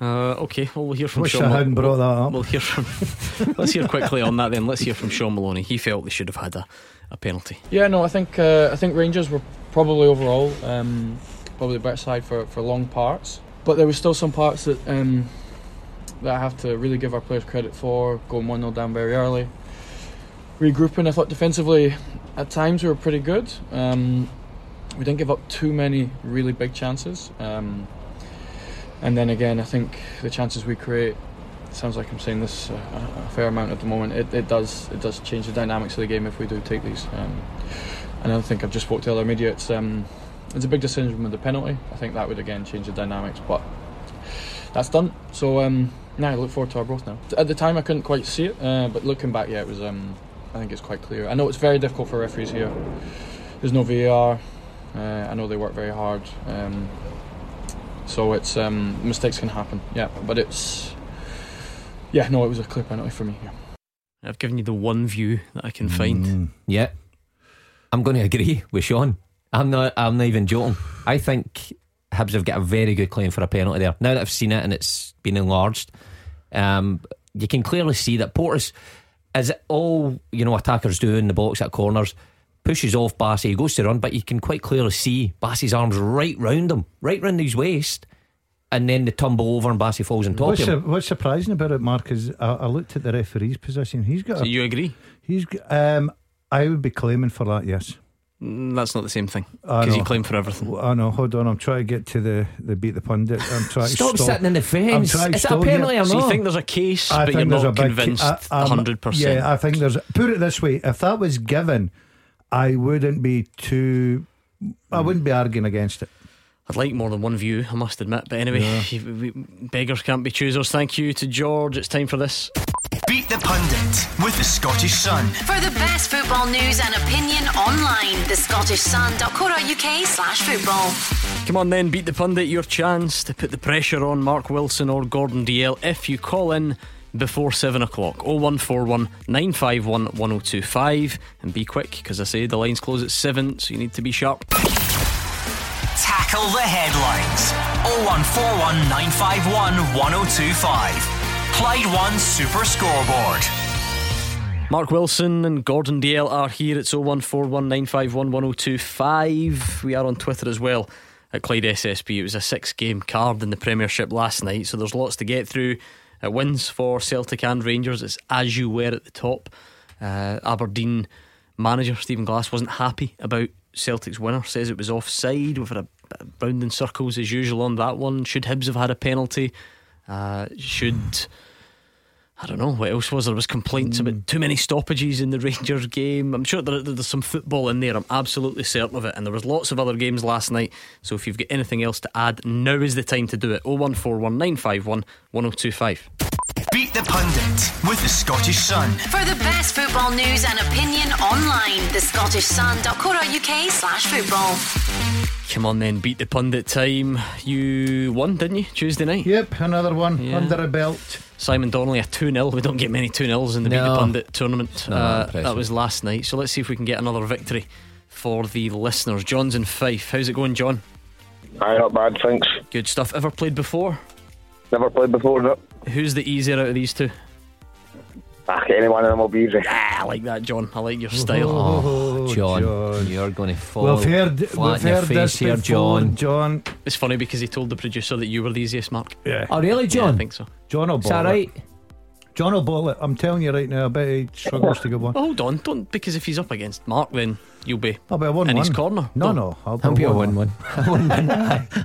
Uh, okay, well, we'll hear from Wish Sean. I Mal- hadn't brought that up. We'll hear from. let's hear quickly on that then. Let's hear from Sean Maloney. He felt they should have had a, a penalty. Yeah, no, I think uh, I think Rangers were probably overall um, probably the better side for, for long parts, but there was still some parts that um, that I have to really give our players credit for. Going one 0 down very early, regrouping. I thought defensively, at times we were pretty good. Um, we didn't give up too many really big chances. Um, and then again, I think the chances we create sounds like I'm saying this uh, a, a fair amount at the moment. It, it does it does change the dynamics of the game if we do take these. Um, and I think I've just spoke to other media. It's um, it's a big decision with the penalty. I think that would again change the dynamics, but that's done. So um, now I look forward to our growth now. At the time, I couldn't quite see it, uh, but looking back, yeah, it was. Um, I think it's quite clear. I know it's very difficult for referees here. There's no VAR. Uh, I know they work very hard. Um, so it's um, mistakes can happen. Yeah, but it's yeah, no, it was a clear penalty for me. Yeah. I've given you the one view that I can find. Mm. Yeah, I'm going to agree with Sean. I'm not. I'm not even joking. I think Hibs have got a very good claim for a penalty there. Now that I've seen it and it's been enlarged, um, you can clearly see that Porteous is all you know attackers do in the box at corners. Pushes off Bassey, he goes to run, but you can quite clearly see Bassey's arms right round him, right round his waist, and then they tumble over and Bassey falls on top What's, of him. su- what's surprising about it, Mark, is I, I looked at the referee's position. He's got. So A, you agree? he's. Um, I would be claiming for that. Yes. Mm, That's not the same thing because you claim for everything. I know. Hold on. I'm trying to get to the the beat the pundit. I'm trying Stop to stop. sitting in the fence. trying to Is that a stall you. penalty or So not? you think there's a case, I but you're think there's not a big. convinced hundred percent. Yeah, I think there's. Put it this way: if that was given, I wouldn't be too. I wouldn't be arguing against it. I'd like more than one view, I must admit. But anyway, you- we- beggars can't be choosers. Thank you to George. It's time for this. Beat the Pundit with the Scottish Sun. For the best football news and opinion online, thescottishsun.co.uk slash football. Come on then, beat the pundit. Your chance to put the pressure on Mark Wilson or Gordon Dalziel if you call in before 7 o'clock. 0141 951 1025. And be quick, because I say the lines close at 7, so you need to be sharp. Tackle the headlines. 0141 951 1025. Clyde One Super Scoreboard. Mark Wilson and Gordon Dalziel are here. It's 0141 951 1025. We are on Twitter as well at Clyde SSB. It was a six game card in the Premiership last night, so there's lots to get through. Uh, wins for Celtic and Rangers. It's as you were at the top. Uh, Aberdeen manager Stephen Glass wasn't happy about Celtic's winner. Says it was offside. We've had a, round in circles as usual on that one. Should Hibs have had a penalty? Uh, should I don't know what else was there was complaints mm. about too many stoppages in the Rangers game. I'm sure there, there's some football in there. I'm absolutely certain of it. And there was lots of other games last night. So if you've got anything else to add, now is the time to do it. 01419511025. Beat the pundit with the Scottish Sun. For the best football news and opinion online, the Scottish Sun.co.uk slash football. Come on then, beat the pundit time. You won, didn't you, Tuesday night? Yep, another one yeah. under a belt. Simon Donnelly, a 2 0. We don't get many 2 0s in the no. Beat the Pundit tournament. No, uh, that was last night. So let's see if we can get another victory for the listeners. John's in Fife. How's it going, John? Aye, not bad, thanks. Good stuff. Ever played before? Never played before, no. Who's the easier out of these two? Ah, any one of them will be easy. Ah, I like that, John. I like your style. Oh, John, John, you're going to fall we've heard, flat we've your face here, John. John. It's funny because he told the producer that you were the easiest, Mark. Yeah. Oh, really, John? Yeah, I think so. John will Is that right? John will ball it. I'm telling you right now, I bet he struggles to get one. Oh, hold on, don't because if he's up against Mark, then you'll be I'll be a one in one. his corner. No, Don't. no, I'll be a one one.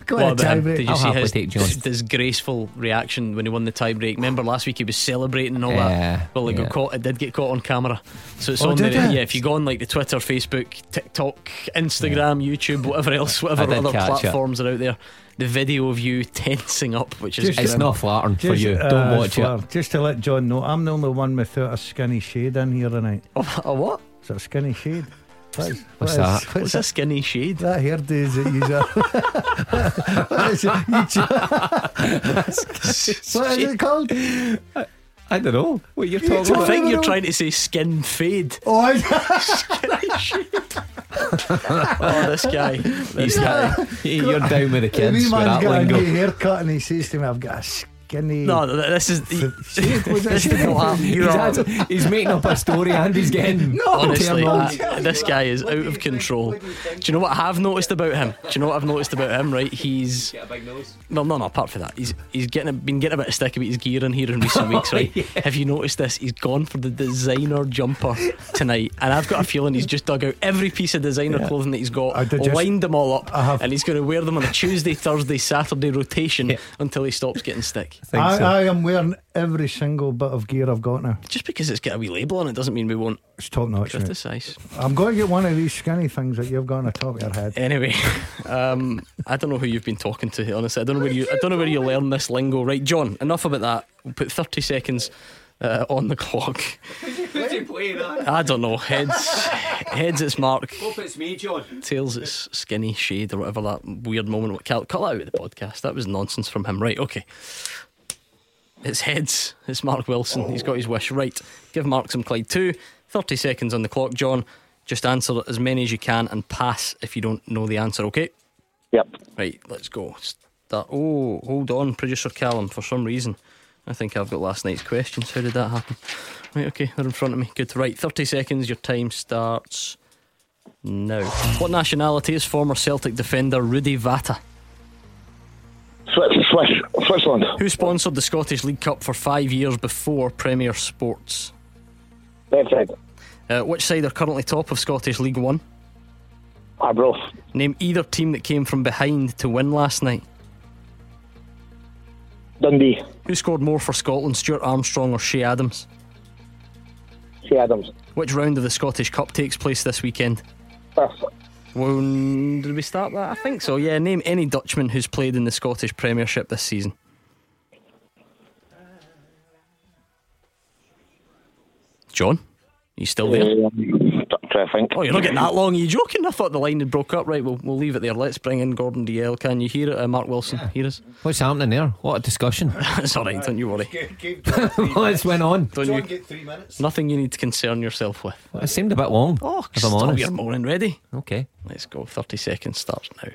Go What ahead, about him? tiebreak. Did you I'll see his take John. disgraceful reaction when he won the tie-break? Remember last week he was celebrating and all Yeah, that. Well, it yeah. got caught. It did get caught on camera. So it's Oh, on the it? yeah. If you go on like the Twitter, Facebook, TikTok, Instagram, YouTube, whatever else, whatever other catch it. platforms are out there, the video of you tensing up, which is Just- It's not flattering for you. uh, Don't watch for- it. Just to let John know, I'm the only one without a skinny shade in here tonight. A what? Is it a skinny shade? What is, What's what that? is- What's a skinny shade? That hairdo is it you What is it? You what is it called? I don't know what you're You talking talking I about. think you're trying to say skin fade. Oh, I, Oh, this guy, this guy. You're down with the the kids wee with man's that got a lingo. new haircut and he says to me, I've got a skinny. No, th- this is Shade, was this did shade? He's, You're actually- he's making up a story and he's getting no, Honestly, turned on. uh, this guy is out of control. Do you know what I have noticed about him? Do you know what I've noticed about him? Right, he's well, no, no. Apart from that, he's he's getting a, been getting a bit of stick about his gear in here in recent weeks. Right? Have you noticed this? He's gone for the designer jumper tonight, and I've got a feeling he's just dug out every piece of designer clothing that he's got, I did just- lined them all up, and he's going to wear them on a Tuesday, Thursday, Saturday rotation until he stops getting stick. Think I, so. I am wearing every single bit of gear I've got now. Just because it's got a wee label on it doesn't mean we won't It's top notch. mate. criticise. I'm going to get one of these skinny things that you've got on the top of your head. Anyway, um, I don't know who you've been talking to. Honestly, I don't know where you. I don't know where you learn this lingo. Right, John. Enough about that. We'll put thirty seconds uh, on the clock. I don't know. Heads, heads. It's Mark. Hope it's me, John. Tails. It's skinny shade or whatever that weird moment. Cut, cut that out of the podcast. That was nonsense from him. Right. Okay. It's heads. It's Mark Wilson. He's got his wish. Right. Give Mark some Clyde two. 30 seconds on the clock, John. Just answer as many as you can and pass if you don't know the answer, okay? Yep. Right, let's go. Start. Oh, hold on, producer Callum. For some reason, I think I've got last night's questions. How did that happen? Right, okay, they're in front of me. Good. Right, 30 seconds. Your time starts now. What nationality is former Celtic defender Rudi Vata? Switzerland. Who sponsored the Scottish League Cup for five years before Premier Sports? Uh, which side are currently top of Scottish League One? Arbroath. Name either team that came from behind to win last night. Dundee. Who scored more for Scotland, Stuart Armstrong or Che Adams? Che Adams. Which round of the Scottish Cup takes place this weekend? First. Mm, did we start that? I think so. Yeah, name any Dutchman who's played in the Scottish Premiership this season. John, You still there? Um, try to think. Oh, you're not getting that long. Are you joking? I thought the line had broke up. Right, we'll, we'll leave it there. Let's bring in Gordon Dalziel. Can you hear it? Uh, Mark Wilson, hear us? What's happening there? What a discussion. it's all right, don't you worry. What's went on? Don't you? get three minutes. Nothing you need to concern yourself with. It seemed a bit long. Oh, if I'm stop honest. your moaning. Ready? Okay. Let's go. 30 seconds starts now.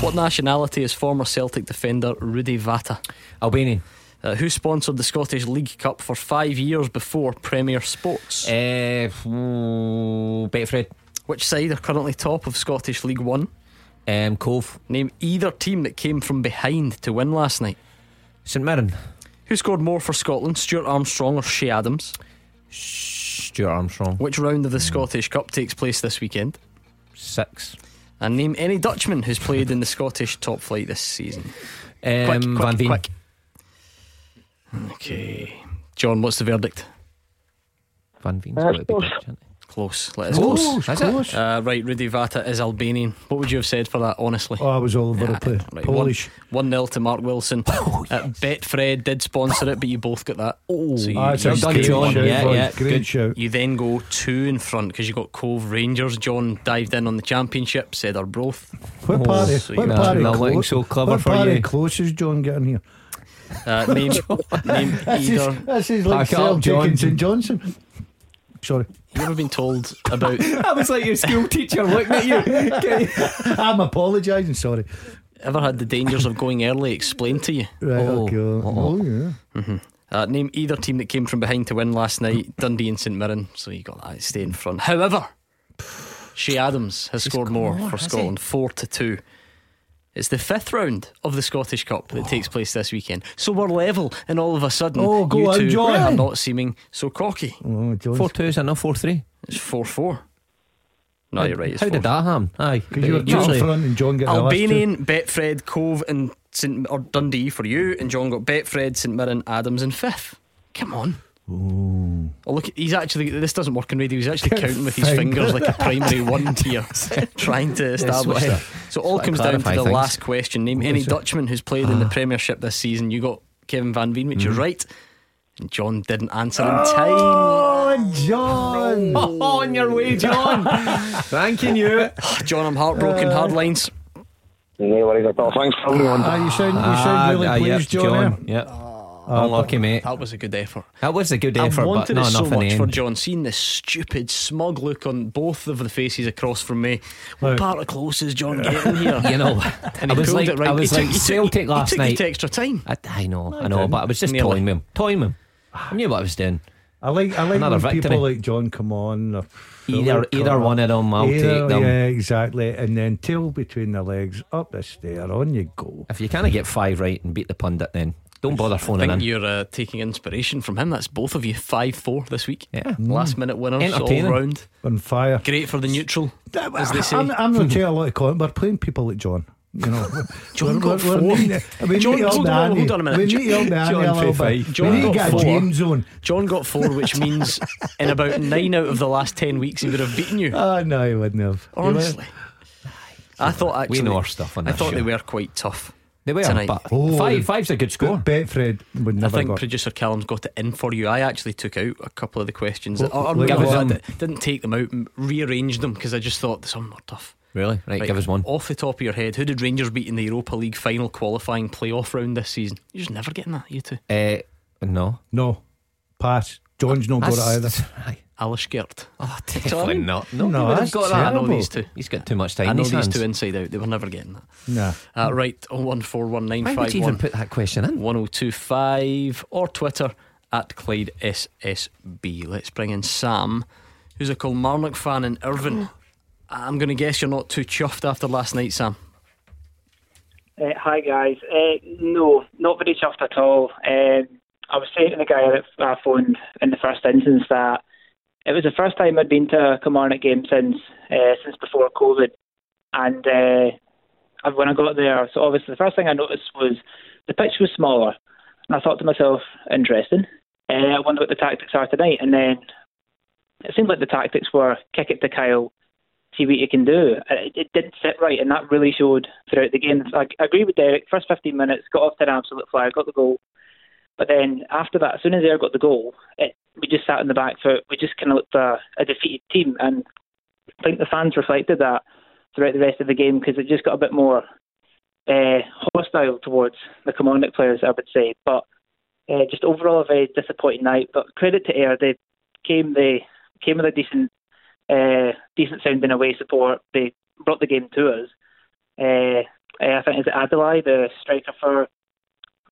What nationality is former Celtic defender Rudi Vata? Albanian. Uh, who sponsored the Scottish League Cup for five years before Premier Sports? Uh, mm, Betfred. Which side are currently top of Scottish League One? Um, Cove. Name either team that came from behind to win last night. St Mirren. Who scored more for Scotland, Stuart Armstrong or Che Adams? Stuart Armstrong. Which round of the Scottish Cup takes place this weekend? Six. And name any Dutchman who's played in the Scottish top flight this season. Um, quick, quick, Van Veen. quick. Okay. John, what's the verdict? Van Veen's Uh, got to be close. Dutch, isn't he? Close. Let us Close, go. is it? Close. Uh, right, Rudi Vata is Albanian. What would you have said for that, honestly? Oh, I was all over the place. Right, Polish. 1 0 to Mark Wilson. Oh, uh, Betfred did sponsor it, but you both got that. Oh, so you, Ah, it's you done, John. shout, Yeah, boys. yeah, Great good. shout. you then go two in front because you got Cove Rangers. John dived in on the championship, said Arbroath. What party? so what you- party? Not looking so clever what for party you. close is John getting here? Uh, name name This is, either. this is like Pack it up, Celtic and John. St Johnstone. Sorry. You ever been told about. I was like your school teacher looking at you. I'm apologising, sorry. Ever had the dangers of going early explained to you? Right, Oh, okay. Oh, yeah. Uh, name either team that came from behind to win last night Dundee and St Mirren. So you got that, stay in front. However, Che Adams has scored more more, for has he? Scotland, 4 to 2. It's the fifth round of the Scottish Cup that takes place this weekend. So we're level, and all of a sudden, Oh, go you on, two John. are not seeming so cocky. Oh, John's- 4 2, is it not 4 3? It's 4 4. No, you're right. It's How did 4-4. that happen? Aye. Because you were two Usually- front and John getting the last two. Albanian, Betfred, Cove, and St. or Dundee for you, and John got Betfred, St Mirren, Adams, in fifth. Come on. Oh, look, he's actually. This doesn't work in radio. He's actually counting with his fingers like a primary one tier, trying to establish why- that. So, all comes down to the things. last question. Name any Dutchman who's played in the Premiership this season. You got Kevin Van Veen, which you're right. And John didn't answer in time. Oh, John. Oh, on your way, John. Thanking you. John, I'm heartbroken. Hard lines. No worries at all. Thanks for having me on. Ah, you sound, you sound really Ah, pleased, yep, John. eh? Yeah. Uh, Unlucky, mate. That was a good effort. That was a good I effort, but wanted not it so in much the for. John. Seeing this stupid, smug look on both of the faces across from me. What Right. part of close is John getting here? You know, And I he was like, it right. I was He like took- Celtic he last took night. you extra time. I, I know, I I know, but I was just Nearly. toying with him. Toying with him. I knew what I was doing. I like I like Another when victory. people like John come on. they're Either either crap. one of them, I'll Either- take them. Yeah, exactly. And then tail between the legs, up the stair, on you go. If you kind of get five right and beat the pundit, then don't bother I phoning think in. you're uh, taking inspiration from him. That's both of you 5 4 this week. Yeah. Last minute winners all round. On fire. Great for the neutral, as they say. I'm, I'm not taking a lot of comment. We're playing people like John. You know, John We're- got we're- we're four. we John- need to hold on, hold on a minute. We need to John a little bit. Fay. We John need got four. James zone. John got four, which means in about nine out of the last 10 weeks he would have beaten you. Ah, no, he wouldn't have. Honestly. I thought actually. We know our stuff on I this thought they were quite tough. They were, tonight. but Oh, five five's a good score. Betfred would I think go. producer Callum's got it in for you. I actually took out a couple of the questions. What- or, or like no, what? Didn't take them out, m- rearranged them because I just thought some were tough. Really? Right, give us one. Off the top of your head, who did Rangers beat in the Europa League final qualifying playoff round this season? You're just never getting that, you two. Uh, no. No, pass. John's not got it That's- either. Aye. Alashkert. Oh, definitely not. No, No, he that's got that. I know terrible. these two. He's got too much time. I know these hands. two inside out. They were never getting that. Nah. Uh, right, 0141951. Why would you even put that question in? 1025 or Twitter at Clyde SSB. Let's bring in Sam, who's a Kilmarnock fan in Irvine. I'm going to guess you're not too chuffed after last night, Sam. Uh, hi guys. Uh, no, not very chuffed at all. Um, I was saying to the guy that I phoned in the first instance that it was the first time I'd been to a Kilmarnock game since uh, since before COVID, and uh, when I got there, so obviously the first thing I noticed was the pitch was smaller, and I thought to myself, interesting. Uh, I wonder what the tactics are tonight, and then it seemed like the tactics were kick it to Kyle, see what you can do. It, it didn't sit right, and that really showed throughout the game. I, I agree with Derek. First 15 minutes, got off to an absolute flyer, got the goal. But then after that, as soon as Ayr got the goal, it, we just sat in the back foot. We just kind of looked a, a defeated team, and I think the fans reflected that throughout the rest of the game because it just got a bit more uh, hostile towards the Kilmarnock players, I would say. But uh, just overall a very disappointing night. But credit to Ayr, they came they came with a decent uh, decent sounding away support. They brought the game to us. I think is it Adeleye, the striker for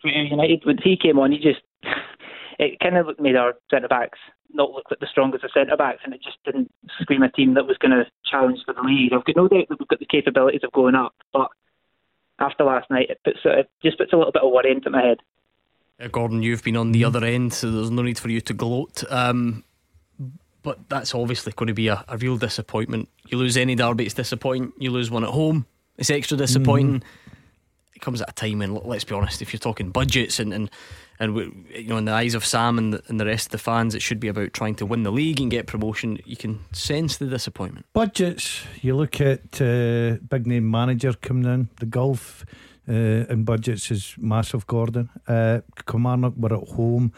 United. When he came on, he just it kind of made our centre backs not look like the strongest of centre backs, and it just didn't scream a team that was going to challenge for the league. I've got no doubt that we've got the capabilities of going up, but after last night, it puts it just puts a little bit of worry into my head. Uh, Gordon, you've been on the other end, so there's no need for you to gloat. Um, but that's obviously going to be a, a, real disappointment. You lose any derby, it's disappointing. You lose one at home, it's extra disappointing. Mm. It comes at a time when, let's be honest, if you're talking budgets and and and you know, in the eyes of Sam and the, and the rest of the fans, it should be about trying to win the league and get promotion. You can sense the disappointment. Budgets. You look at uh, big name manager coming in. The golf uh, in budgets is massive. Gordon, uh, were at home.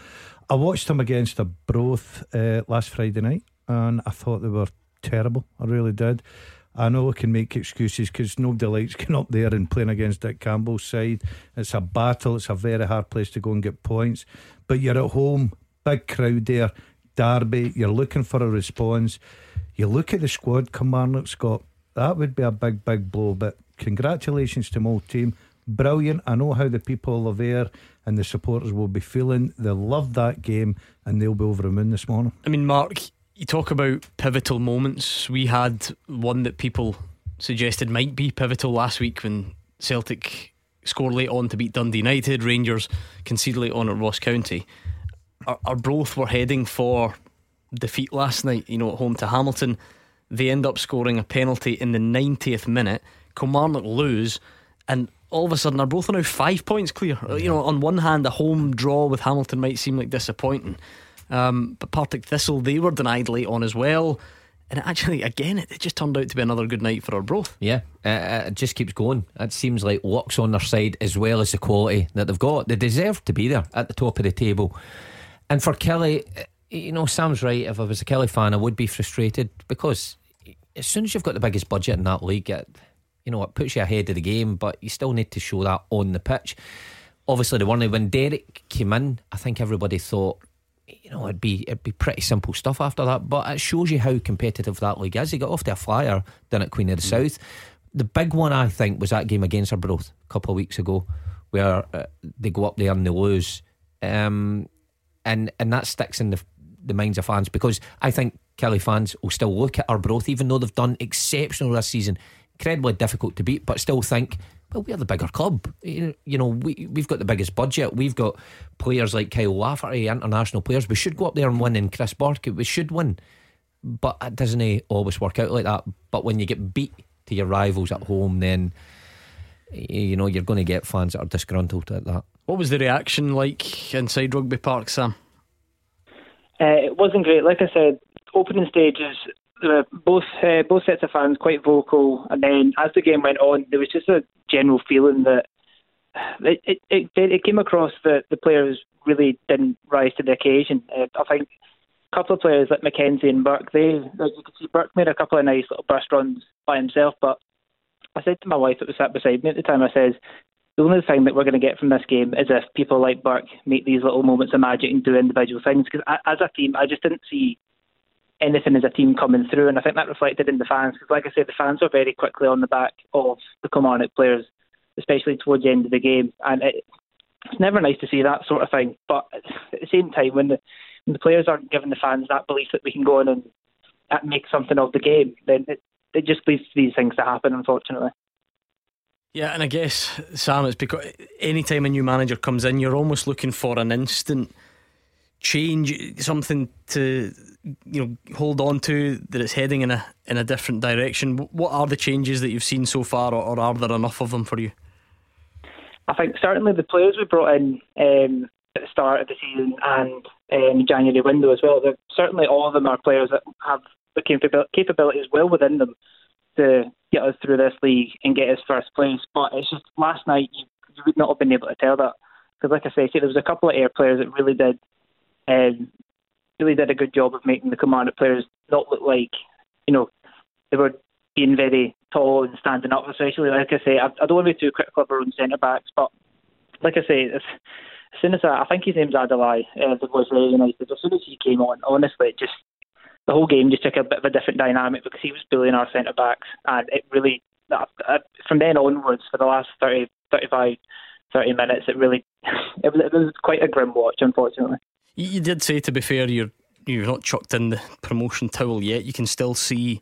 I watched them against Arbroath uh, last Friday night, and I thought they were terrible. I really did. I know I can make excuses because nobody likes getting up there and playing against Dick Campbell's side. It's a battle, it's a very hard place to go and get points. But you're at home, big crowd there, Derby, you're looking for a response. You look at the squad Kilmarnock Scott, that would be a big, big blow. But congratulations to my team. Brilliant. I know how the people of there and the supporters will be feeling. They love that game and they'll be over the moon this morning. I mean, Mark, you talk about pivotal moments. We had one that people suggested might be pivotal last week when Celtic scored late on to beat Dundee United, Rangers conceded late on at Ross County. Our, Arbroath were heading for defeat last night, you know, at home to Hamilton. They end up scoring a penalty in the 90th minute. Kilmarnock lose, and all of a sudden, Arbroath are now five points clear. You know, on one hand, a home draw with Hamilton might seem like disappointing. Um, but Partick Thistle, they were denied late on as well. And actually, again, it just turned out to be another good night for Arbroath. Yeah, uh, it just keeps going. It seems like luck's on their side as well as the quality that they've got. They deserve to be there at the top of the table. And for Killie, uh, you know, Sam's right. If I was a Killie fan, I would be frustrated because as soon as you've got the biggest budget in that league, it, you know, it puts you ahead of the game, but you still need to show that on the pitch. Obviously, the one when Derek came in, I think everybody thought you know, it'd be it'd be pretty simple stuff after that. But it shows you how competitive that league is. He got off to a flyer down at Queen of the mm. South. The big one I think was that game against Arbroath a couple of weeks ago, where uh, they go up there and they lose, um, and and that sticks in the the minds of fans because I think Killie fans will still look at Arbroath even though they've done exceptional this season, incredibly difficult to beat, but still think well, we're the bigger club. You know, we, we've got the biggest budget. We've got players like Kyle Lafferty, international players. We should go up there and win. And Chris Burke, we should win. But it doesn't always work out like that. But when you get beat to your rivals at home, then, you know, you're going to get fans that are disgruntled at that. What was the reaction like inside Rugby Park, Sam? Uh, it wasn't great. Like I said, opening stages, both uh, both sets of fans quite vocal, and then as the game went on, there was just a general feeling that it it, it, it came across that the players really didn't rise to the occasion. Uh, I think a couple of players like McKenzie and Burke, they like you could see Burke made a couple of nice little burst runs by himself, but I said to my wife that was sat beside me at the time, I says. The only thing that we're going to get from this game is if people like Burke make these little moments of magic and do individual things. Because as a team, I just didn't see anything as a team coming through, and I think that reflected in the fans because, like I said, the fans were very quickly on the back of the Kilmarnock players, especially towards the end of the game, and it, it's never nice to see that sort of thing. But at the same time, when the when the players aren't giving the fans that belief that we can go in and make something of the game, then it, it just leads to these things to happen, unfortunately. Yeah, and I guess Sam, it's because anytime a new manager comes in, you're almost looking for an instant change, something to you know hold on to that it's heading in a in a different direction. What are the changes that you've seen so far, or, or are there enough of them for you? I think certainly the players we brought in um, at the start of the season and um, January window as well. Certainly, all of them are players that have the capabilities well within them to get us through this league and get us first place. But it's just last night you, you would not have been able to tell that Because, like I say, there was a couple of Ayr players that really did, um, really did a good job of making the Kilmarnock players not look like, you know, they were being very tall and standing up. Especially, like I say, I, I don't want to be too critical of our own centre backs, but like I say, as, as soon as I, I think his name's Adalai, uh, the was very United. As soon as he came on, honestly, just the whole game just took a bit of a different dynamic because he was bullying our centre backs, and it really uh, uh, from then onwards for the last 30, 35, 30 minutes, it really it was quite a grim watch, unfortunately. You, did say, to be fair, you're you're not chucked in the promotion towel yet. You can still see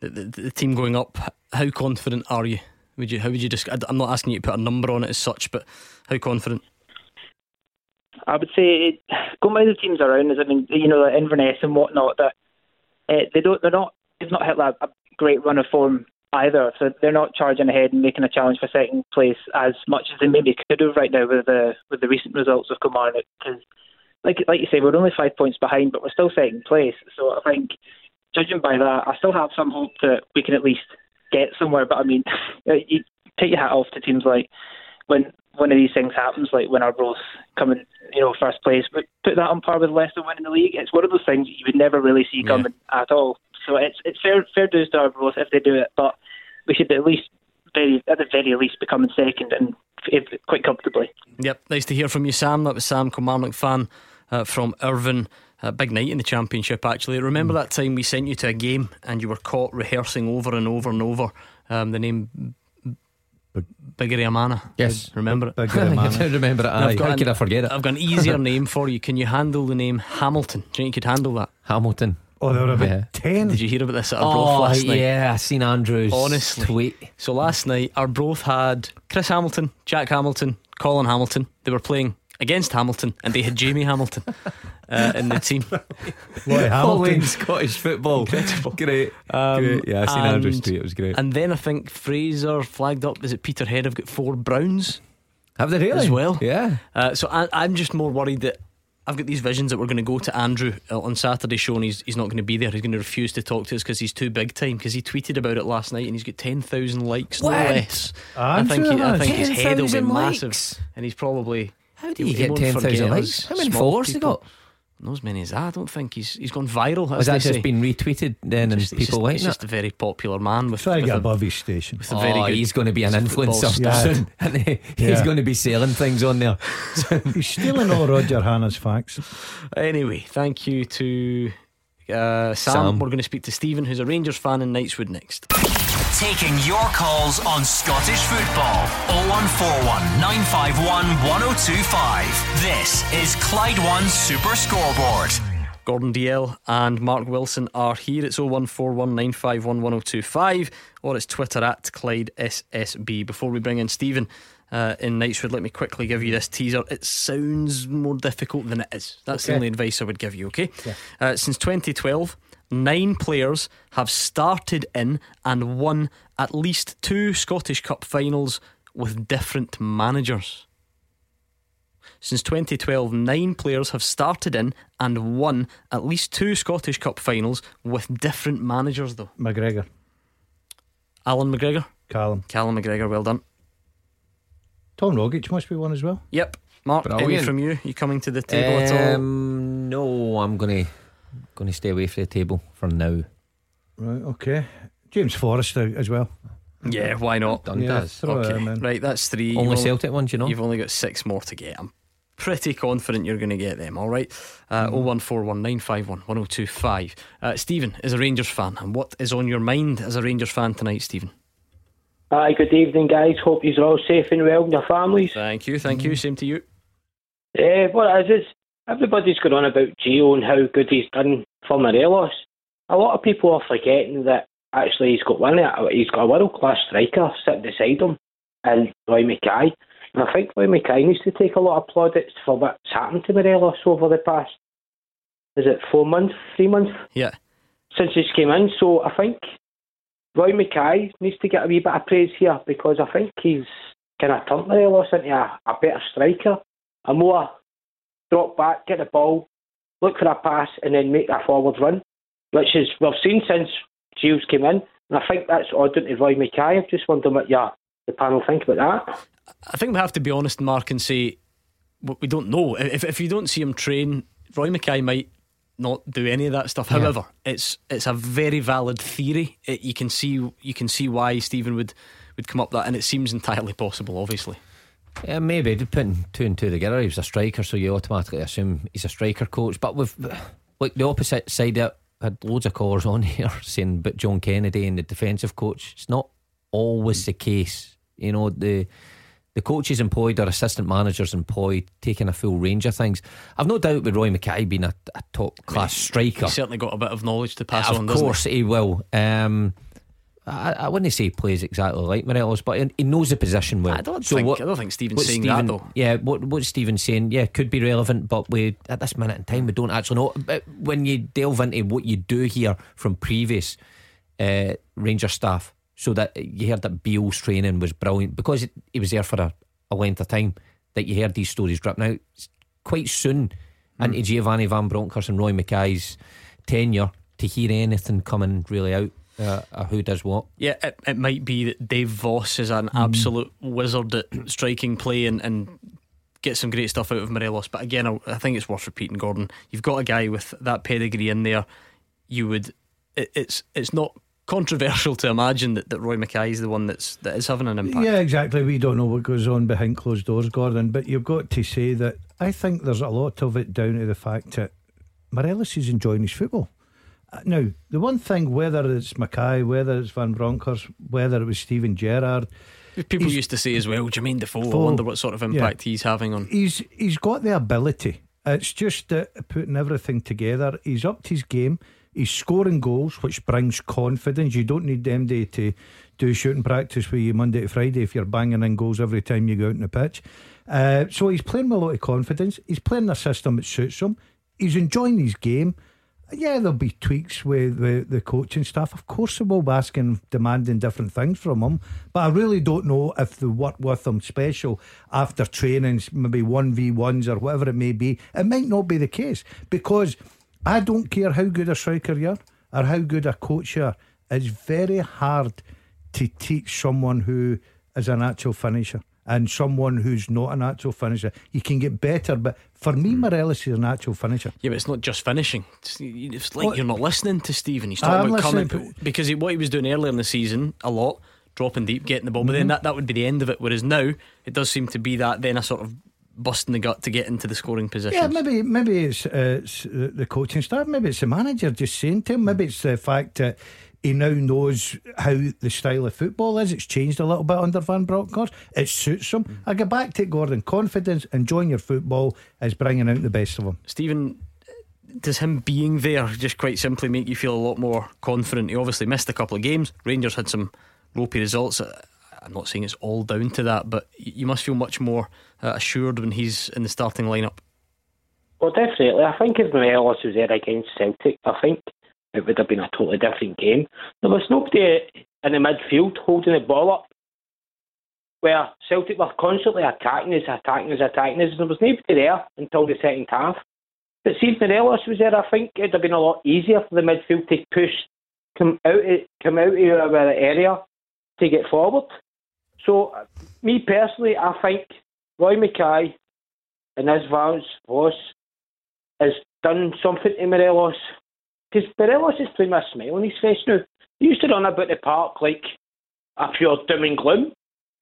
the, the, the team going up. How confident are you? Would you? How would you? I'm not asking you to put a number on it as such, but how confident? I would say going by the teams around I mean you know like Inverness and whatnot that uh, they don't they're not they've not hit like a great run of form either so they're not charging ahead and making a challenge for second place as much as they maybe could have right now with the with the recent results of Kilmarnock because like like you say we're only five points behind but we're still second place so I think judging by that I still have some hope that we can at least get somewhere but I mean you take your hat off to teams like when one of these things happens, like when our Arbroath come in, you know, first place, but put that on par with Leicester winning the league. It's one of those things you would never really see coming yeah. at all. So it's it's fair fair dues to Arbroath if they do it, but we should at least very at the very least becoming second and quite comfortably. Yep, nice to hear from you, Sam. That was Sam Kilmarnock fan uh, from Irvine. A big night in the championship, actually. Remember mm. that time we sent you to a game and you were caught rehearsing over and over and over um, the name Bigirimana. Yes, remember it. Biggery I remember it. Aye. How could I forget it? I've got an easier name for you. Can you handle the name Hamilton? Do you think you could handle that? Hamilton. Oh, they were about yeah. ten. Did you hear about this at Arbroath oh, last night? Yeah, I seen Andrew's honestly tweet. So last night Arbroath had Chris Hamilton, Jack Hamilton, Colin Hamilton. They were playing against Hamilton, and they had Jamie Hamilton uh, in the team. What Hamilton Scottish football, incredible, great, um, great. Yeah, I seen and, Andrew's tweet. It was great. And then I think Fraser flagged up. Is it Peterhead? Have got four Browns. Have they really? As well, yeah. Uh, so I, I'm just more worried that I've got these visions that we're going to go to Andrew uh, on Saturday show and he's, he's not going to be there. He's going to refuse to talk to us because he's too big time. Because he tweeted about it last night and he's got 10,000 likes, what? no less. I think, he, I think his head will be likes. massive. And he's probably. How do you get 10,000 likes? How many followers he got? Not as many as that. I don't think he's he's gone viral. Has that just say. been retweeted then and people like He's just a very popular man with. Try to get a, above his station. With a very oh, good he's going to be an influencer yeah. soon. And he, he's Yeah. going to be selling things on there. He's stealing all Roger Hanna's facts. Anyway, thank you to uh, Sam. Sam. We're going to speak to Stephen, who's a Rangers fan in Knightswood next. Taking your calls on Scottish football. 0141 951 1025. This is Clyde One Super Scoreboard. Gordon Dalziel and Mark Wilson are here. It's 01419511025 or it's Twitter at Clyde SSB. Before we bring in Stephen uh, in Knightswood, let me quickly give you this teaser. It sounds more difficult than it is. That's the only advice I would give you, okay? Yeah. Uh, since 2012, nine players have started in and won at least two Scottish Cup finals with different managers. Since 2012, nine players have started in and won at least two Scottish Cup finals with different managers, though. McGregor, Alan McGregor, Callum, Callum McGregor, well done. Tom Rogic must be one as well. Yep. Mark, any from you? You coming to the table at all? Um, no, I'm going to going to stay away from the table for now. Right, okay. James Forrester as well. Yeah, why not? Done Yeah, does. Okay, him right, that's three. Only You've Celtic ones, you know. You've only got six more to get. I'm pretty confident you're going to get them, all right? Uh, Mm-hmm. 01419511025. Uh, Stephen is a Rangers fan, and what is on your mind as a Rangers fan tonight, Stephen? Hi, good evening, guys. Hope you're all safe and well in your families. Thank you, thank you. Same to you. Uh, what it is, is everybody's going on about Gio and how good he's done for Morelos. A lot of people are forgetting that actually he's got one. Uh, he's got a world class striker sitting beside him, and Roy Makaay. And I think Roy Makaay needs to take a lot of plaudits for what's happened to Morelos over the past. Is it four months, three months Yeah. since he's came in? So I think Roy Makaay needs to get a wee bit of praise here because I think he's kind of turned Morelos into a, a better striker, a more drop back, get the ball, look for a pass, and then make a forward run, which is we've seen since Gilles came in. And I think that's odd to Roy Makaay. I'm just wondering what your the panel think about that. I think we have to be honest, Mark, and say we don't know. If if you don't see him train, Roy Makaay might not do any of that stuff. Yeah. However, it's it's a very valid theory. It, you can see you can see why Stephen would would come up with that, and it seems entirely possible. Obviously, Yeah, maybe putting two and two together. He was a striker, so you automatically assume he's a striker coach. But with like the opposite side, of it, had loads of callers on here saying, "But John Kennedy and the defensive coach." It's not always the case. You know the the coaches employed or assistant managers employed taking a full range of things. I've no doubt with Roy Makaay being a, a top class striker. he's certainly got a bit of knowledge to pass of on. doesn't course he will. Um, I, I wouldn't say he plays exactly like Morelos, but he- he knows the position well. I don't think- I don't think Stephen's what saying that, though. Yeah, what what Stephen's saying, yeah, could be relevant, but we at this minute in time we don't actually know. But when you delve into what you do hear from previous uh, Ranger staff, so that you heard that Beale's training was brilliant because it, he was there for a, a length of time. That you heard these stories dripping out quite soon Hmm. into Giovanni Van Bronckhorst and Roy Makaay's tenure to hear anything coming really out. Uh, uh, who does what? Yeah, it, it might be that Dave Vos is an absolute wizard at striking play and, and get some great stuff out of Morelos. But again, I, I think it's worth repeating, Gordon. You've got a guy with that pedigree in there. You would, it, it's it's not controversial to imagine that, that Roy Makaay is the one that's that is having an impact. Yeah, exactly. We don't know what goes on behind closed doors, Gordon. But you've got to say that I think there's a lot of it down to the fact that Morelos is enjoying his football. Uh, Now, the one thing, whether it's Makaay, whether it's Van Bronckhorst, whether it was Steven Gerrard, People used to say as well, Jermaine Defoe. I Defoe, wonder what sort of yeah. impact he's having on. he's he's got the ability. It's just that putting everything together. He's upped his game. He's scoring goals, which brings confidence. You don't need them day to do shooting practice with you Monday to Friday if you're banging in goals every time you go out on the pitch. Uh, so he's playing with a lot of confidence. He's playing a system that suits him. He's enjoying his game. Yeah, there'll be tweaks with the, the coaching staff. Of course, they will be asking, demanding different things from them. But I really don't know if they work with them special after trainings, maybe 1v1s or whatever it may be. It might not be the case because I don't care how good a striker you are or how good a coach you are. It's very hard to teach someone who is an actual finisher and someone who's not an actual finisher. You can get better, but for me, Morelos is an actual finisher. Yeah, but it's not just finishing. It's, it's like Well- you're not listening to Stephen. He's talking about coming because he, what he was doing earlier in the season a lot, dropping deep, getting the ball. But then Mhm. that, that would be the end of it. Whereas now it does seem to be that then a sort of busting the gut to get into the scoring position. Yeah, maybe maybe it's, uh, it's the coaching staff, maybe it's the manager just saying to him, maybe it's the fact that he now knows how the style of football is. It's changed a little bit under Van Bronckhorst. It suits him. I go back to it, Gordon. Confidence, enjoying your football is bringing out the best of him. Stephen, does him being there just quite simply make you feel a lot more confident? He obviously missed a couple of games. Rangers had some ropey results. Uh, I'm not saying it's all down to that, but you must feel much more uh, assured when he's in the starting lineup. Well, definitely. I think if Morelos was there against Celtic, I think it would have been a totally different game. There was nobody in the midfield holding the ball up where Celtic were constantly attacking us, attacking us, attacking us. There was nobody there until the second half. But if Morelos was there, I think it'd have been a lot easier for the midfield to push, come out, come out of our area to get forward. So, me personally, I think Roy Makaay and his Vance Voss has done something to Morelos. Because Morelos is playing with a smile on his face now. He used to run about the park like a pure doom and gloom.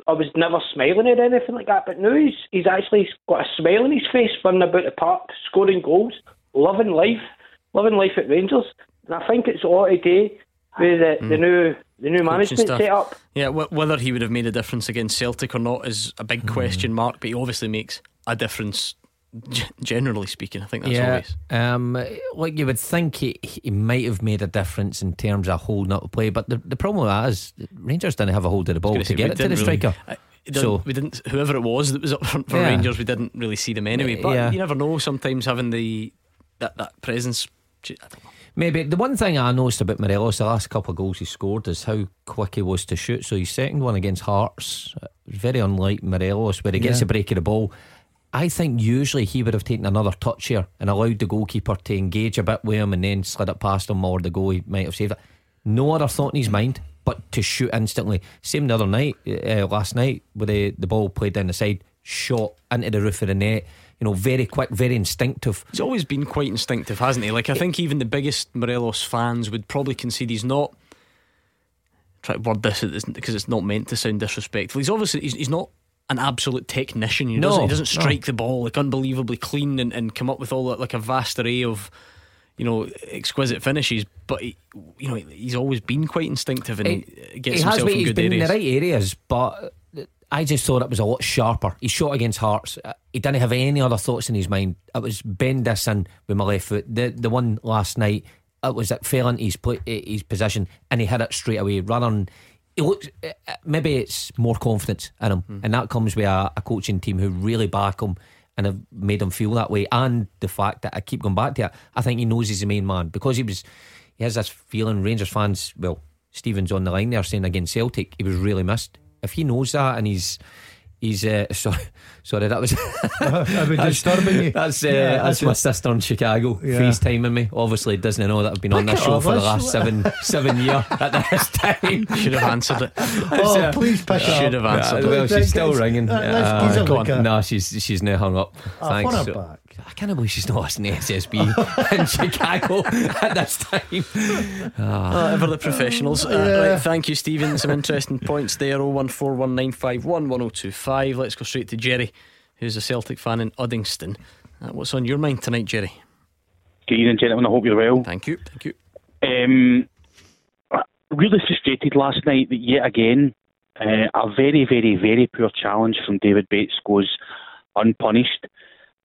I was never smiling or anything like that, but now he's, he's actually got a smile on his face running about the park, scoring goals, loving life, loving life at Rangers. And I think it's all to do with the, the mm. new the new management set up. Yeah, wh- whether he would have made a difference against Celtic or not is a big mm. question mark, but he obviously makes a difference, generally speaking. I think that's yeah, obvious. um, like you would think he, he might have made a difference in terms of holding up the play, but the, the problem with that is Rangers didn't have a hold of the ball Gonna say, get it to the really- striker. so we didn't. Whoever it was that was up front for Yeah. Rangers, we didn't really see them anyway. But Yeah. you never know. Sometimes having the that that presence. I don't know. Maybe the one thing I noticed about Morelos the last couple of goals he scored is how quick he was to shoot. So his second one against Hearts, very unlike Morelos, where he gets Yeah. the break of the ball. I think usually he would have taken another touch here and allowed the goalkeeper to engage a bit with him and then slid it past him or the goal he might have saved it. No other thought in his mind but to shoot instantly. Same the other night, uh, last night, where the, the ball played down the side, shot into the roof of the net. you know, very quick, very instinctive. He's always been quite instinctive, hasn't he? Like I think even the biggest Morelos fans would probably concede he's not. Try to word this because it's not meant to sound disrespectful. He's obviously he's, he's not an absolute technician. He doesn't, he doesn't strike no. the ball like unbelievably clean and, and come up with all that like a vast array of you know exquisite finishes. But he, you know he's always been quite instinctive and he, gets he himself has, in good been areas. in the right areas, but I just thought it was a lot sharper. He shot against Hearts. Uh, he didn't have any other thoughts in his mind. It was bend this in with my left foot. The the one last night, it was it fell into his his position and he hit it straight away. Rather than he looks, uh, uh, maybe it's more confidence in him, mm. and that comes with a, a, coaching team who really back him and have made him feel that way. And the fact that I keep going back to it, I think he knows he's the main man because he was. He has this feeling. Rangers fans, well, Stevens on the line there saying against Celtic, he was really missed if he knows that and he's he's uh, sorry, sorry that was I mean, disturbing you. That's uh, yeah, that's, that's my sister in Chicago yeah. FaceTiming me. Obviously, doesn't know that I've been on this show for the last seven seven years at this time. Should have answered it. oh, uh, please pick Should have answered. Uh, well, she's still ringing. Uh, go on. No, she's she's now hung up. Oh, Thanks. So, back. I can't believe she's not listening to SSB in Chicago at this time. Oh. ever the professionals. Uh, yeah. right, thank you, Stephen. Some interesting points there. 01419511025. Let's go straight to Jerry, who's a Celtic fan in Uddingston. Uh, what's on your mind tonight, Jerry? Good evening, gentlemen. I hope you're well. Thank you. Thank you. Um, really frustrated last night that yet again uh, a very, very, very poor challenge from David Bates goes unpunished.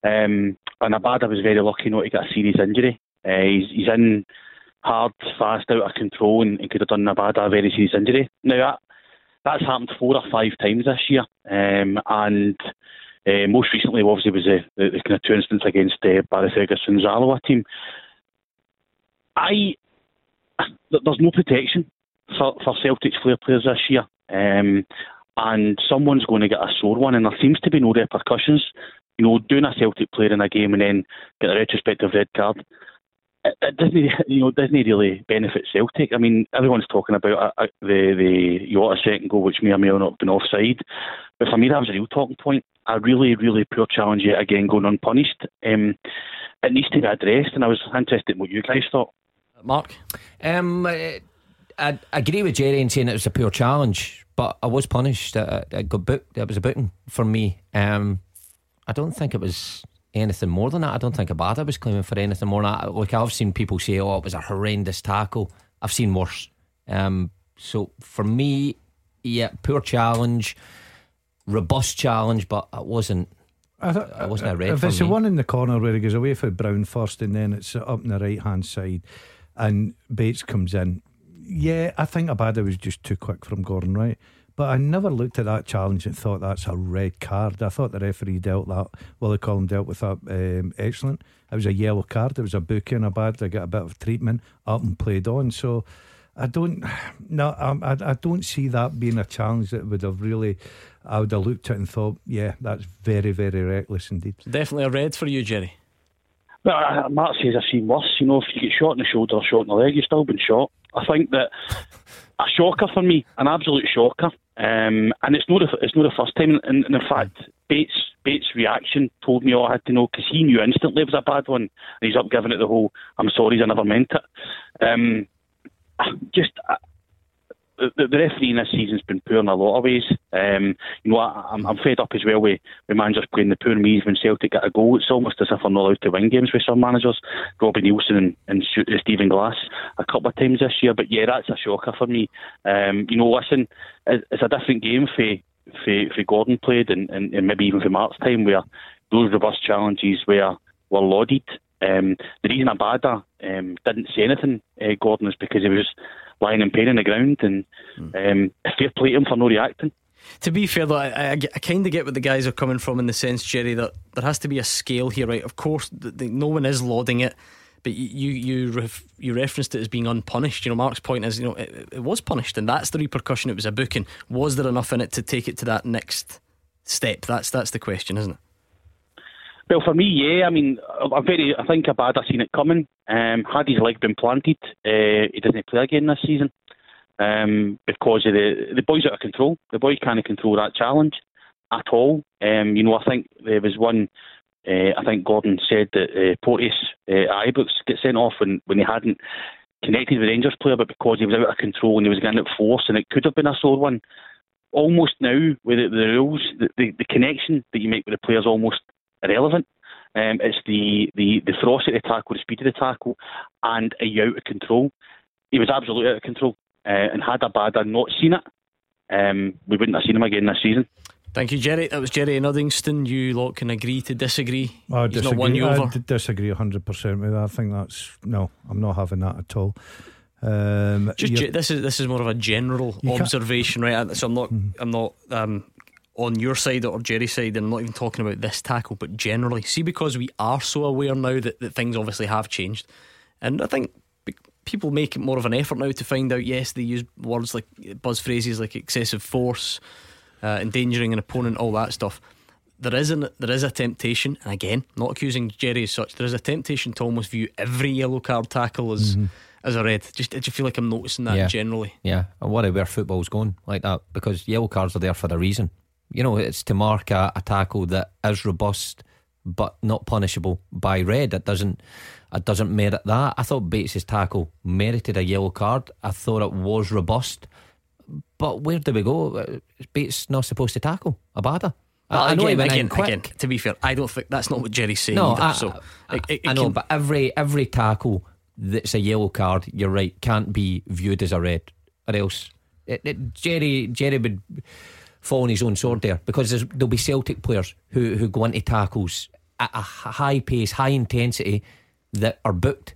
Um, and Abada was very lucky not to get a serious injury. Uh, he's, he's in hard, fast, out of control, and, and could have done Abada a very serious injury. Now that that's happened four or five times this year, um, and uh, most recently, obviously, was the, the, the, kind of two incidents against uh, Barry Ferguson's Alloa team. I there's no protection for, for Celtic's flair players this year. Um, and someone's going to get a sore one, and there seems to be no repercussions you know, doing a Celtic player in a game and then get a retrospective red card, it, it doesn't, you know, doesn't really benefit Celtic. I mean, everyone's talking about uh, uh the the Jota second goal, which may or may not have been offside, but for me that was a real talking point. A really, really poor challenge yet again, going unpunished. Um, it needs to be addressed, and I was interested in what you guys thought. Mark, um, I, I agree with Jerry in saying it was a poor challenge, but I was punished. I, I got booked. It was a booking for me. Um, I don't think it was anything more than that. I don't think Abada was claiming for anything more than that. Like I've seen people say, "Oh, it was a horrendous tackle." I've seen worse. Um, so for me, yeah, poor challenge, robust challenge, but it wasn't. I th- it wasn't a red. If it's me. the one in the corner where he goes away for Brown first, and then it's up in the right hand side, and Bates comes in. Yeah, I think Abada was just too quick from Gordon, right? But I never looked at that challenge and thought that's a red card. I thought the referee dealt that, well, they call him dealt with that um, excellent. It was a yellow card. It was a booking, a bad. They got a bit of treatment up and played on. So I don't, no, I, I don't see that being a challenge that would have really. I would have looked at it and thought, yeah, that's very, very reckless indeed. Definitely a red for you, Jerry. Well, Mark says I've seen worse. You know, if you get shot in the shoulder or shot in the leg, you've still been shot. I think that a shocker for me, an absolute shocker. Um, and it's not the, it's not the first time. And, and in fact, Bates Bates' reaction told me all I had to know because he knew instantly it was a bad one. And he's up giving it the whole "I'm sorry, I never meant it." Um, just the, the refereeing this season's been poor in a lot of ways. Um, you know, I, am I'm fed up as well with, with managers playing the poor me's when Celtic get a goal. It's almost as if I'm not allowed to win games with some managers. Robbie Neilson and, and Stephen Glass a couple of times this year. But yeah, that's a shocker for me. Um, you know, listen, it's a different game for for, for Gordon played and, and, and maybe even for Mark's time where those robust challenges were were lauded. Um, the reason Abada um, didn't say anything, uh, Gordon, is because he was lying in pain on the ground, and mm. um, fair play to him for not reacting. To be fair, though, I, I, I kind of get what the guys are coming from in the sense, Jerry, that there has to be a scale here, right? Of course, the, the, no one is lauding it, but you you ref, you referenced it as being unpunished. You know, Mark's point is, you know, it, it was punished, and that's the repercussion. It was a booking. Was there enough in it to take it to that next step? That's that's the question, isn't it? Well, for me, yeah. I mean, I'm very. I think Abada seen it coming. Um, had his leg been planted, uh, he doesn't play again this season um, because of the the boys out of control. The boys can't control that challenge at all. Um, you know, I think there was one Uh, I think Gordon said that uh, Porteous, uh, Ibrox, get sent off when, when he hadn't connected with Rangers player, but because he was out of control and he was getting it force, and it could have been a sore one. Almost now, with the, the rules, the, the, the connection that you make with the players almost irrelevant. Um, it's the, the, the ferocity of the tackle, the speed of the tackle, and are you out of control? He was absolutely out of control, uh, and had Abada not seen it, um, we wouldn't have seen him again this season. Thank you, Jerry. That was Jerry in Uddingston. You lot can agree to disagree. I He's disagree. not won you I over. d- disagree 100% with that. I think that's no, I'm not having that at all. Um, Just this is this is more of a general observation, right? So I'm not Mm-hmm. I'm not um, on your side or Jerry's side, and I'm not even talking about this tackle, but generally. See, because we are so aware now that, that things obviously have changed, and I think people make more of an effort now to find out. Yes, they use words like buzz phrases like excessive force, uh, endangering an opponent, all that stuff. There is an, there is a temptation, and again, not accusing Jerry as such. There is a temptation to almost view every yellow card tackle as Mhm. as a red. Just did you feel like I'm noticing that generally? Yeah, I worry where football's going like that because yellow cards are there for a reason. You know, it's to mark a, a tackle that is robust but not punishable by red. It doesn't. It doesn't merit that. I thought Bates's tackle merited a yellow card. I thought it was robust, but where do we go? Uh, Bates not supposed to tackle Abada. I, I know he again, in again, quick. again, to be fair, I don't think that's not what Jerry's saying No, either. I, so I, it- it- I know, can- but every every tackle that's a yellow card, you're right, can't be viewed as a red, or else it, it, Jerry Jerry would fall on his own sword there because there'll be Celtic players who who go into tackles at a high pace, high intensity that are booked.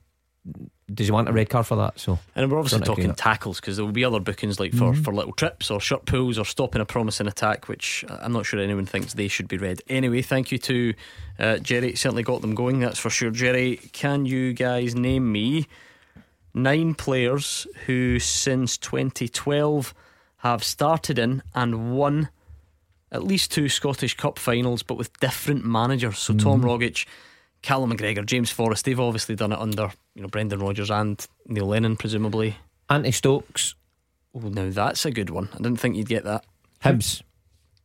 Does he want a red card for that? So, And we're obviously talking tackles because there will be other bookings like for, Mhm. for little trips or short pulls or stopping a promising attack, which I'm not sure anyone thinks they should be read. Anyway, thank you to uh, Jerry. Certainly got them going, that's for sure. Jerry, can you guys name me nine players who since 2012 have started in and won at least two Scottish Cup finals, but with different managers? So Tom Mm-hmm. Mhm. Rogic. Callum McGregor, James Forrest, they've obviously done it under you know Brendan Rodgers and Neil Lennon, presumably. Anti Stokes, Oh, now that's a good one. I didn't think you'd get that. Hibs,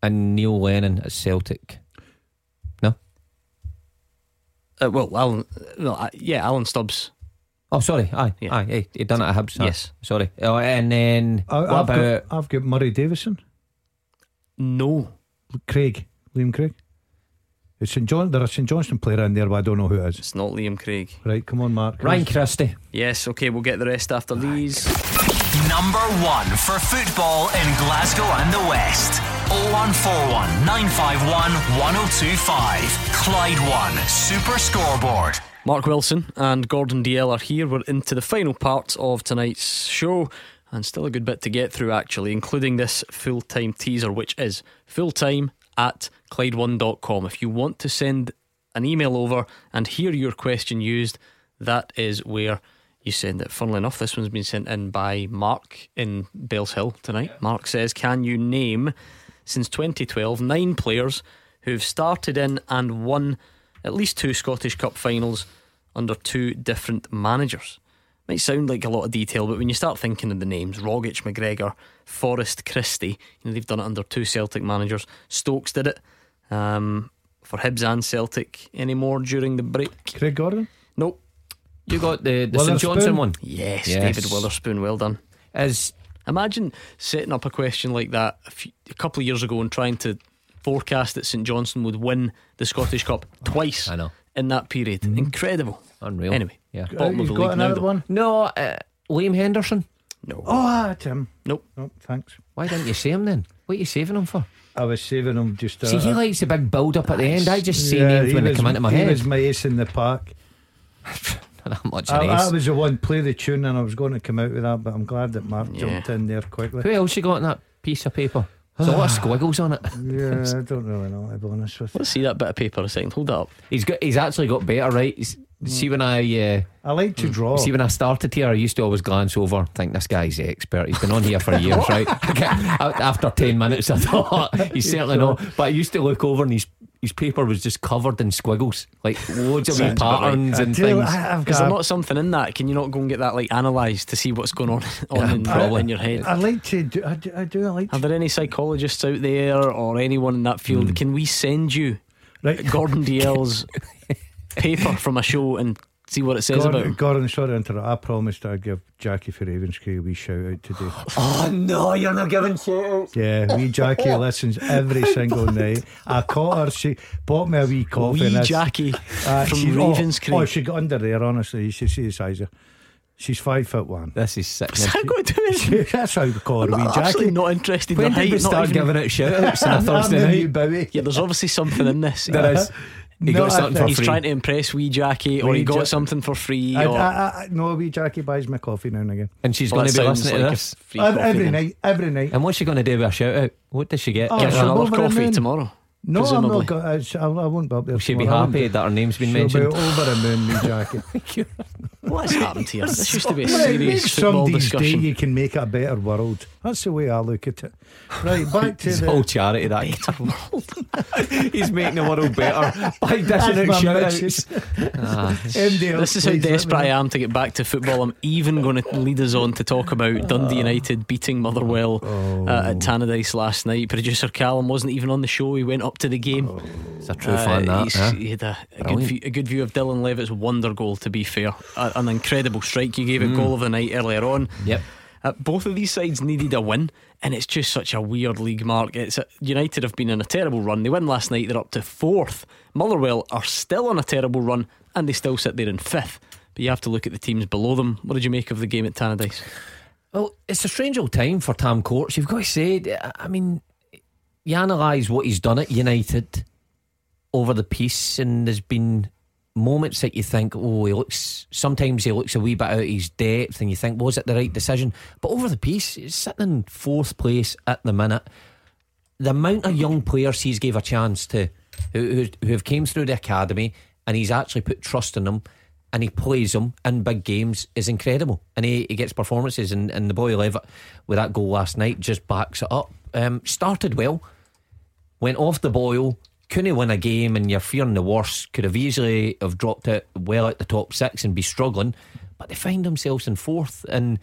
and Neil Lennon at Celtic. Uh, well, Alan, well, uh, yeah, Alan Stubbs. Oh, sorry, aye, Yeah. aye, aye, he done it at Hibs. aye. Yes. sorry. Oh, and then I, what I've, about got, I've got Murray Davidson, No, Craig, Liam Craig. It's St John. There's a St Johnstone player in there, but I don't know who it is. it's not Liam Craig. Right, come on, Mark. Ryan Christie? Yes, okay, we'll get the rest after these. Number one for football in Glasgow and the West. 0141 951 1025. Clyde One Super Scoreboard. Mark Wilson and Gordon Dalziel are here. We're into the final part of tonight's show, and still a good bit to get through, actually, including this full time teaser, which is full time at Clyde1.com. If you want to send an email over and hear your question used, that is where you send it. Funnily enough, this one's been sent in by Mark in Bellshill tonight. Mark says, Can you name, since 2012, nine players who've started in and won at least two Scottish Cup finals under two different managers? Might sound like a lot of detail, but when you start thinking of the names, Rogic, McGregor, Forrest, Christie, you know, they've done it under two Celtic managers. Stokes did it um, for Hibs and Celtic anymore during the break. Craig Gordon. Nope. You got the, the St Wotherspoon? Johnstone one. Yes, Yes. David Wotherspoon. Well done. Is Imagine setting up a question like that a, few, a couple of years ago and trying to forecast that St Johnstone would win the Scottish Cup twice I know. in that period. Incredible. unreal. Anyway, yeah. Uh, bottom of you've the got league now. another though. one? No, uh, Liam Henderson. No. Oh, ah, Tim. Nope. Nope, thanks. Why didn't you say him then? What are you saving him for? I was saving him just. Uh, See, he likes the big build up at the end. I just say yeah, names he when they come into my he head. was my ace in the park. Not that much I, an I ace. was the one play the tune, and I was going to come out with that, but I'm glad that Mark jumped in there quickly. Who else you got on that piece of paper? There's a lot of squiggles on it. Yeah, I don't really know. To be honest with you, Let's see that bit of paper a second. Hold that up. He's got. He's actually got better, right? He's- See when I. Uh, I like to draw. See when I started here, I used to always glance over, think this guy's the expert. He's been on here for years, right? After ten minutes, I thought he's certainly not. But I used to look over and his his paper was just covered in squiggles, like loads of wee Sounds about right. patterns and things. I- I've Is there got. not something in that? Can you not go and get that like analysed to see what's going on, on in, probably. in your head? I like to. Do, I do. I do. I like. Are there any psychologists out there or anyone in that field? Hmm. Can we send you Right. Gordon Dalziel's paper from a show and see what it says Gordon, about him? Gordon, sorry to interrupt. I promised I'd give Jackie for Ravenscraig a wee shout out today. Oh no, you're not giving shout outs. Yeah, wee Jackie listens every single night. I caught her. She bought me a wee coffee. Wee and it's- Jackie uh, from she- Ravenscraig. Oh, oh, she got under there. Honestly, you should see the size of. her. She's five foot one. This is sick. What's that got to do with it? That's how we call her, I'm wee actually Jackie. not interested When in her did height. we not start even- giving out shout outs on a I'm Thursday the wee night? Bowie. Yeah, there's obviously something in this. There uh, is. He No, got something for think- He's free. trying to impress wee Jackie, or Wee he got Ja- something for free. I, or I, I, no, wee Jackie buys me coffee now and again. and she's Well, going to be sounds listening like to this. free Ev- coffee every then. night, every night. And what's she going to do with a shout out? What does she get? Oh, Give she'll her go another over and coffee then- tomorrow. No, I'm not. Go, I, sh- I, I won't be up there. Will she be happy that her name's been She'll mentioned? be over the moon, wee Jackie. What has happened here? This used to be a serious makes football somebody's day discussion. you can make it a better world. That's the way I look at it. Right, back to It's the. all charity that world. He's making the world better by dishing That's out my shout-outs. Ah, This is how please let me desperate I am to get back to football. I'm even going to lead us on to talk about Dundee United beating Motherwell uh, at Tannadice last night. Producer Callum wasn't even on the show. He went up to the game. It's a true fan, that. Uh, he's- huh? He had a, a good view, a good view of Dylan Levitt's wonder goal. To be fair, a, an incredible strike. You gave it goal of the night earlier on. Yep. Uh, both of these sides needed a win, and it's just such a weird league mark. It's a, United have been in a terrible run. They win last night. They're up to fourth. Motherwell are still on a terrible run, and they still sit there in fifth. But you have to look at the teams below them. What did you make of the game at Tannadice? Well, it's a strange old time for Tam Courts. You've got to say, I mean, you analyse what he's done at United over the piece, and there's been moments that you think, oh, he looks. Sometimes he looks a wee bit out of his depth, and you think, was it the right decision? But over the piece, he's sitting in fourth place at the minute. The amount of young players he's gave a chance to, who, who, have came through the academy, and he's actually put trust in them. And he plays them in big games is incredible, and he, he gets performances. And, and the boy Levitt with that goal last night just backs it up. Um, started well, went off the boil, couldn't win a game, and you're fearing the worst. Could have easily have dropped it well at the top six and be struggling, but they find themselves in fourth. And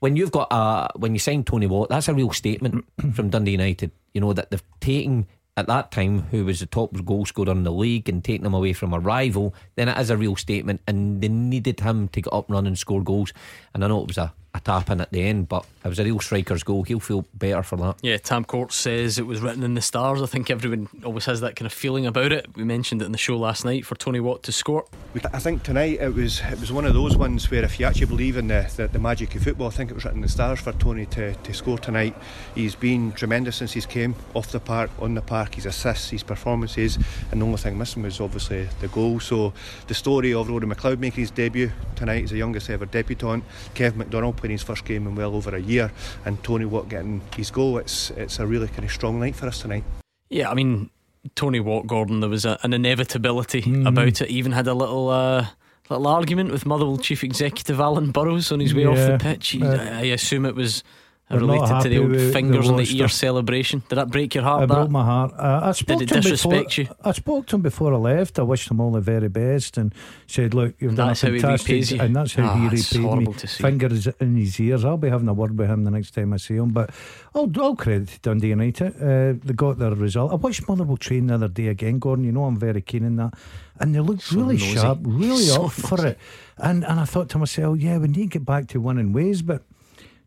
when you've got a when you sign Tony Watt, that's a real statement from Dundee United. You know that they've taken at that time who was the top goal scorer in the league and taken him away from a rival. Then it is a real statement, and they needed him to get up and run and score goals. And I know it was a, a tap in at the end, but it was a real striker's goal. He'll feel better for that. Yeah, Tam Court says it was written in the stars. I think everyone always has that kind of feeling about it. We mentioned it in the show last night for Tony Watt to score. I think tonight it was it was one of those ones where if you actually believe in the, the, the magic of football, I think it was written in the stars for Tony to, to score tonight. He's been tremendous since he's came off the park, on the park, his assists, his performances, and the only thing missing was obviously the goal. So the story of Rory McLeod making his debut tonight is the youngest ever debutant. Kev McDonald playing his first game in well over a year, and Tony Watt getting his goal. It's it's a really kind of strong night for us tonight. Yeah, I mean, Tony Watt Gordon, there was a, an inevitability Mm. about it. Even had a little uh, little argument with Motherwell chief executive Alan Burrows on his way off the pitch. He- uh, I assume it was related to the old fingers on the ear celebration. Did that break your heart? It that? broke my heart. Uh, I spoke Did it to him disrespect before, you? I spoke to him before I left. I wished him all the very best and said, "Look, you've That's done he a fantastic." repays you? And that's how Ah, he it's repaid me. Fingers in his ears. I'll be having a word with him the next time I see him. But I'll, I'll credit to Dundee United. Uh, they got their result. I watched Motherwell train the other day again, Gordon. You know I'm very keen in that, and they looked So really nosy. sharp, really So up for it. And and I thought to myself, yeah, we need to get back to winning ways, but.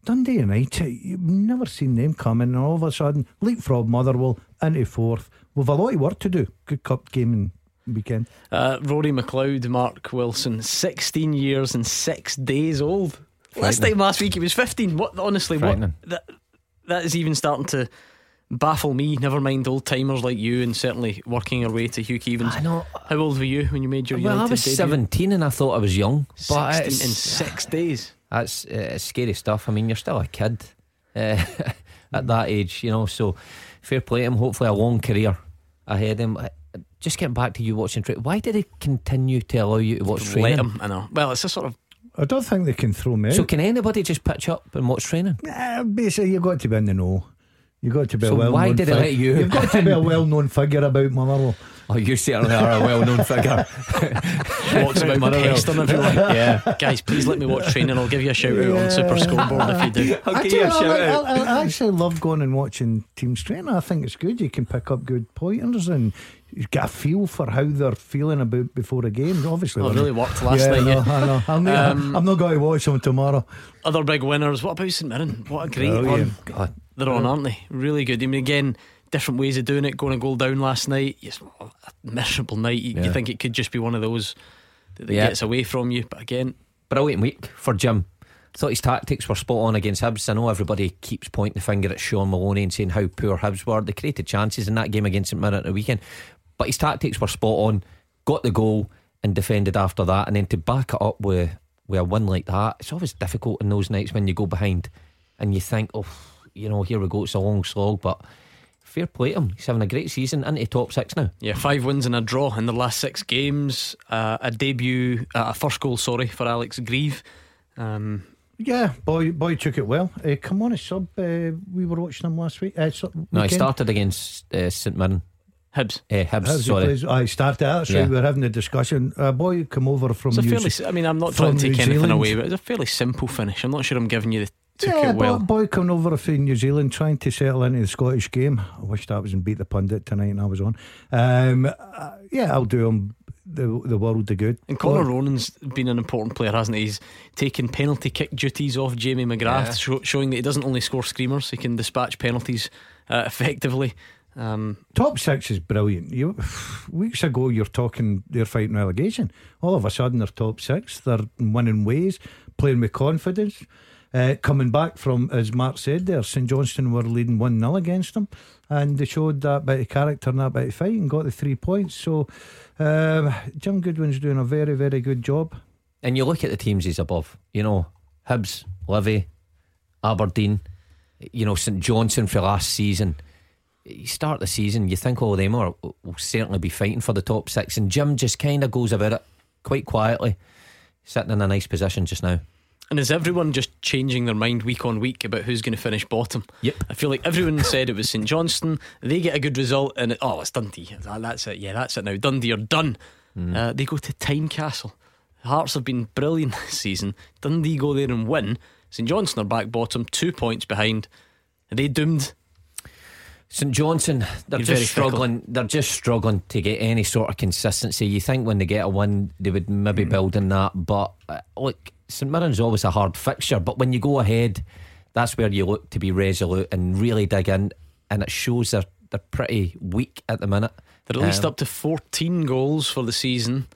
Dundee United, you've never seen them coming, and all of a sudden, leapfrog Motherwell into fourth. We've a lot of work to do. Good cup game and weekend. Uh, Rory McLeod, Mark Wilson, 16 years and six days old. Last time last week he was 15. What honestly, what that that is even starting to baffle me. Never mind old timers like you, and certainly working our way to Hugh Keevins. I know. How old were you when you made your Well, United I was debut? 17 and I thought I was young. But 16 it's, in six days. That's uh, scary stuff. I mean, you're still a kid uh, at that age, you know. So fair play to him. Hopefully, a long career ahead of him. Uh, Just getting back to you watching training. Why did he continue to allow you to watch Let training? him. I know. Well, it's a sort of I don't think they can throw me out. So can anybody just pitch up and watch training? Uh, basically, you've got to be in the know. You've got to be So a well why known did they let you You've got to be a well known figure about Motherwell. Oh, you certainly are a well-known figure. What's about Motherwell. pestering everyone. Yeah. Guys, please let me watch training. I'll give you a shout out on Super Scoreboard if you do. I'll I, give you a you, I, shout out. I, I actually love going and watching teams train. I think it's good. You can pick up good pointers and you get a feel for how they're feeling about before a game. Obviously, Well, it really not- worked last yeah, night, I know, yeah. I know. I'm, not- Um, I'm not going to watch them tomorrow. Other big winners. What about St Mirren? What a great Brilliant. run God. they're on, aren't they? Really good. I mean, again, different ways of doing it. Going a goal down last night. Yes, a miserable night. You, you think it could just be one of those that, that Yeah. gets away from you. But again, Brilliant week for Jim. Thought his tactics were spot on against Hibs. I know everybody keeps pointing the finger at Shaun Maloney and saying how poor Hibs were. They created chances in that game against St Mirren at the weekend, but his tactics were spot on. Got the goal and defended after that, and then to back it up with with a win like that, it's always difficult in those nights when you go behind and you think, oh, you know, here we go. It's a long slog, but fair play to him. He's having a great season into top six now. yeah, five wins and a draw in the last six games. Uh, a debut, uh, a first goal, sorry, for Alex Greive. Um, Yeah, boy, boy took it well. Uh, come on, a sub. Uh, we were watching him last week. Uh, so, No, he weekend. started against uh, St Mirren. Hibs. Uh, Hibs, How's he sorry. plays? I started. That's right. Yeah. We were having a discussion. A boy come over from. it's a New fairly. Ze- I mean, I'm not trying to New take anything Zealand. away, but it's a fairly simple finish. I'm not sure I'm giving you the took yeah, it well. boy, boy coming over from New Zealand trying to settle into the Scottish game. I wish that was in Beat the Pundit tonight and I was on. Um, uh, yeah, I'll do him the the world the good. And Conor Ronan's been an important player, hasn't he? He's taken penalty kick duties off Jamie McGrath, Yeah. sho- showing that he doesn't only score screamers, he can dispatch penalties uh, effectively. Um, Top six is brilliant. You weeks ago you're talking they're fighting relegation. All of a sudden they're top six. They're winning ways, playing with confidence. Uh, coming back from, as Mark said there, St Johnstone were leading 1 0 against them, and they showed that bit of character and that bit of fight and got the three points. So, um, Jim Goodwin's doing a very, very good job. And you look at the teams he's above, you know, Hibs, Livy, Aberdeen, you know, St Johnstone for last season. You start the season, you think all of them are will certainly be fighting for the top six, and Jim just kind of goes about it quite quietly, sitting in a nice position just now. And is everyone just changing their mind week on week about who's going to finish bottom? Yep. I feel like everyone said it was St Johnstone. They get a good result, and it, oh, it's Dundee. Ah, That's it. Yeah, that's it now. Dundee are done. Uh, they go to Tynecastle. Hearts have been brilliant this season. Dundee go there and win. St Johnstone are back bottom, two points behind. Are they doomed? St Johnstone, they're You're just fickle. struggling. They're just struggling to get any sort of consistency. You think when they get a win, they would maybe build in that, but uh, look, St Mirren's always a hard fixture. But when you go ahead, that's where you look to be resolute and really dig in, and it shows they're they're pretty weak at the minute. They're at least Um, up to 14 goals for the season.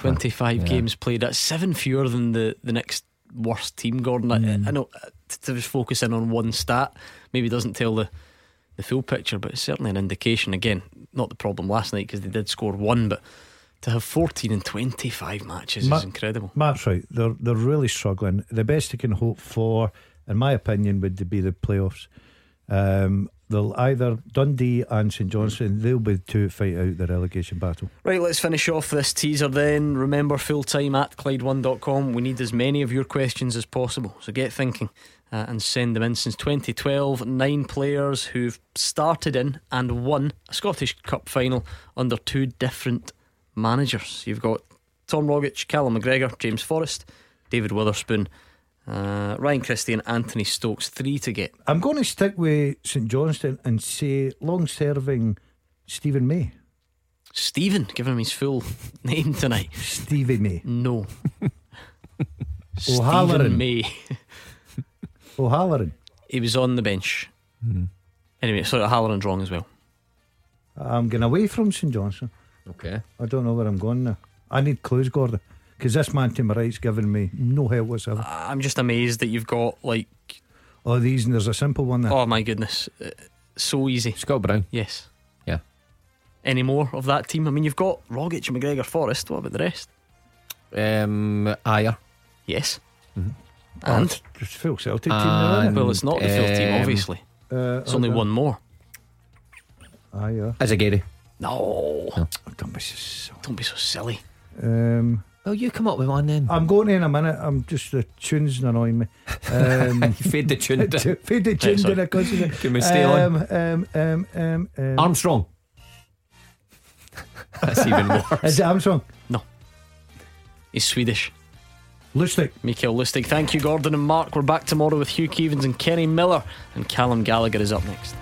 25 Yeah. games played. That's seven fewer than the, the next worst team, Gordon. I, I know uh, to to just focus in on one stat maybe doesn't tell the, the full picture, but it's certainly an indication. Again, not the problem last night because they did score one, but to have 14 and 25 matches Ma- is incredible. Matt's right. They're they're really struggling. The best they can hope for, in my opinion, would be the playoffs. Um, they'll either Dundee and St Johnstone. They'll be to fight out the relegation battle. Right, let's finish off this teaser then. Remember, full time at Clyde1.com. We need as many of your questions as possible. So get thinking uh, and send them in. Since 2012, nine players who've started in and won a Scottish Cup final under two different managers. You've got Tom Rogic, Callum McGregor, James Forrest, David Wotherspoon, uh, Ryan Christie, and Anthony Stokes. Three to get. I'm going to stick with St Johnstone and say long-serving Stephen May. Stephen, give him his full name tonight. Stevie May. No. O'Halloran. May. O'Halloran. He was on the bench. Anyway, sorry, O'Halloran's wrong as well. I'm going away from St Johnstone. Okay. I don't know where I'm going now. I need clues, Gordon, because this man to my right's giving me no help whatsoever. I'm just amazed that you've got like, Oh, these and there's a simple one there. oh my goodness, uh, so easy. Scott Brown. Yes. Yeah. Any more of that team? I mean, you've got Rogic, McGregor, Forrest. What about the rest? Um, Ajer. Yes. Oh, And it's just full Celtic team now, isn't it? well, it's not the full team, um, obviously. Uh, It's only okay. one more. Ah, yeah. As a Gary. No, Don't be so. don't be so silly. Um, Well, you come up with one then. I'm going in a minute. I'm just the tunes annoying me. Um, Fade the tune. down. Fade the tune sorry. down because of it. Can we stay on? um, Um, um, um, um, Armstrong. That's even worse. Is it Armstrong? No. He's Swedish. Lustig. Mikael Lustig. Thank you, Gordon and Mark. We're back tomorrow with Hugh Keevins and Kenny Miller, and Callum Gallagher is up next.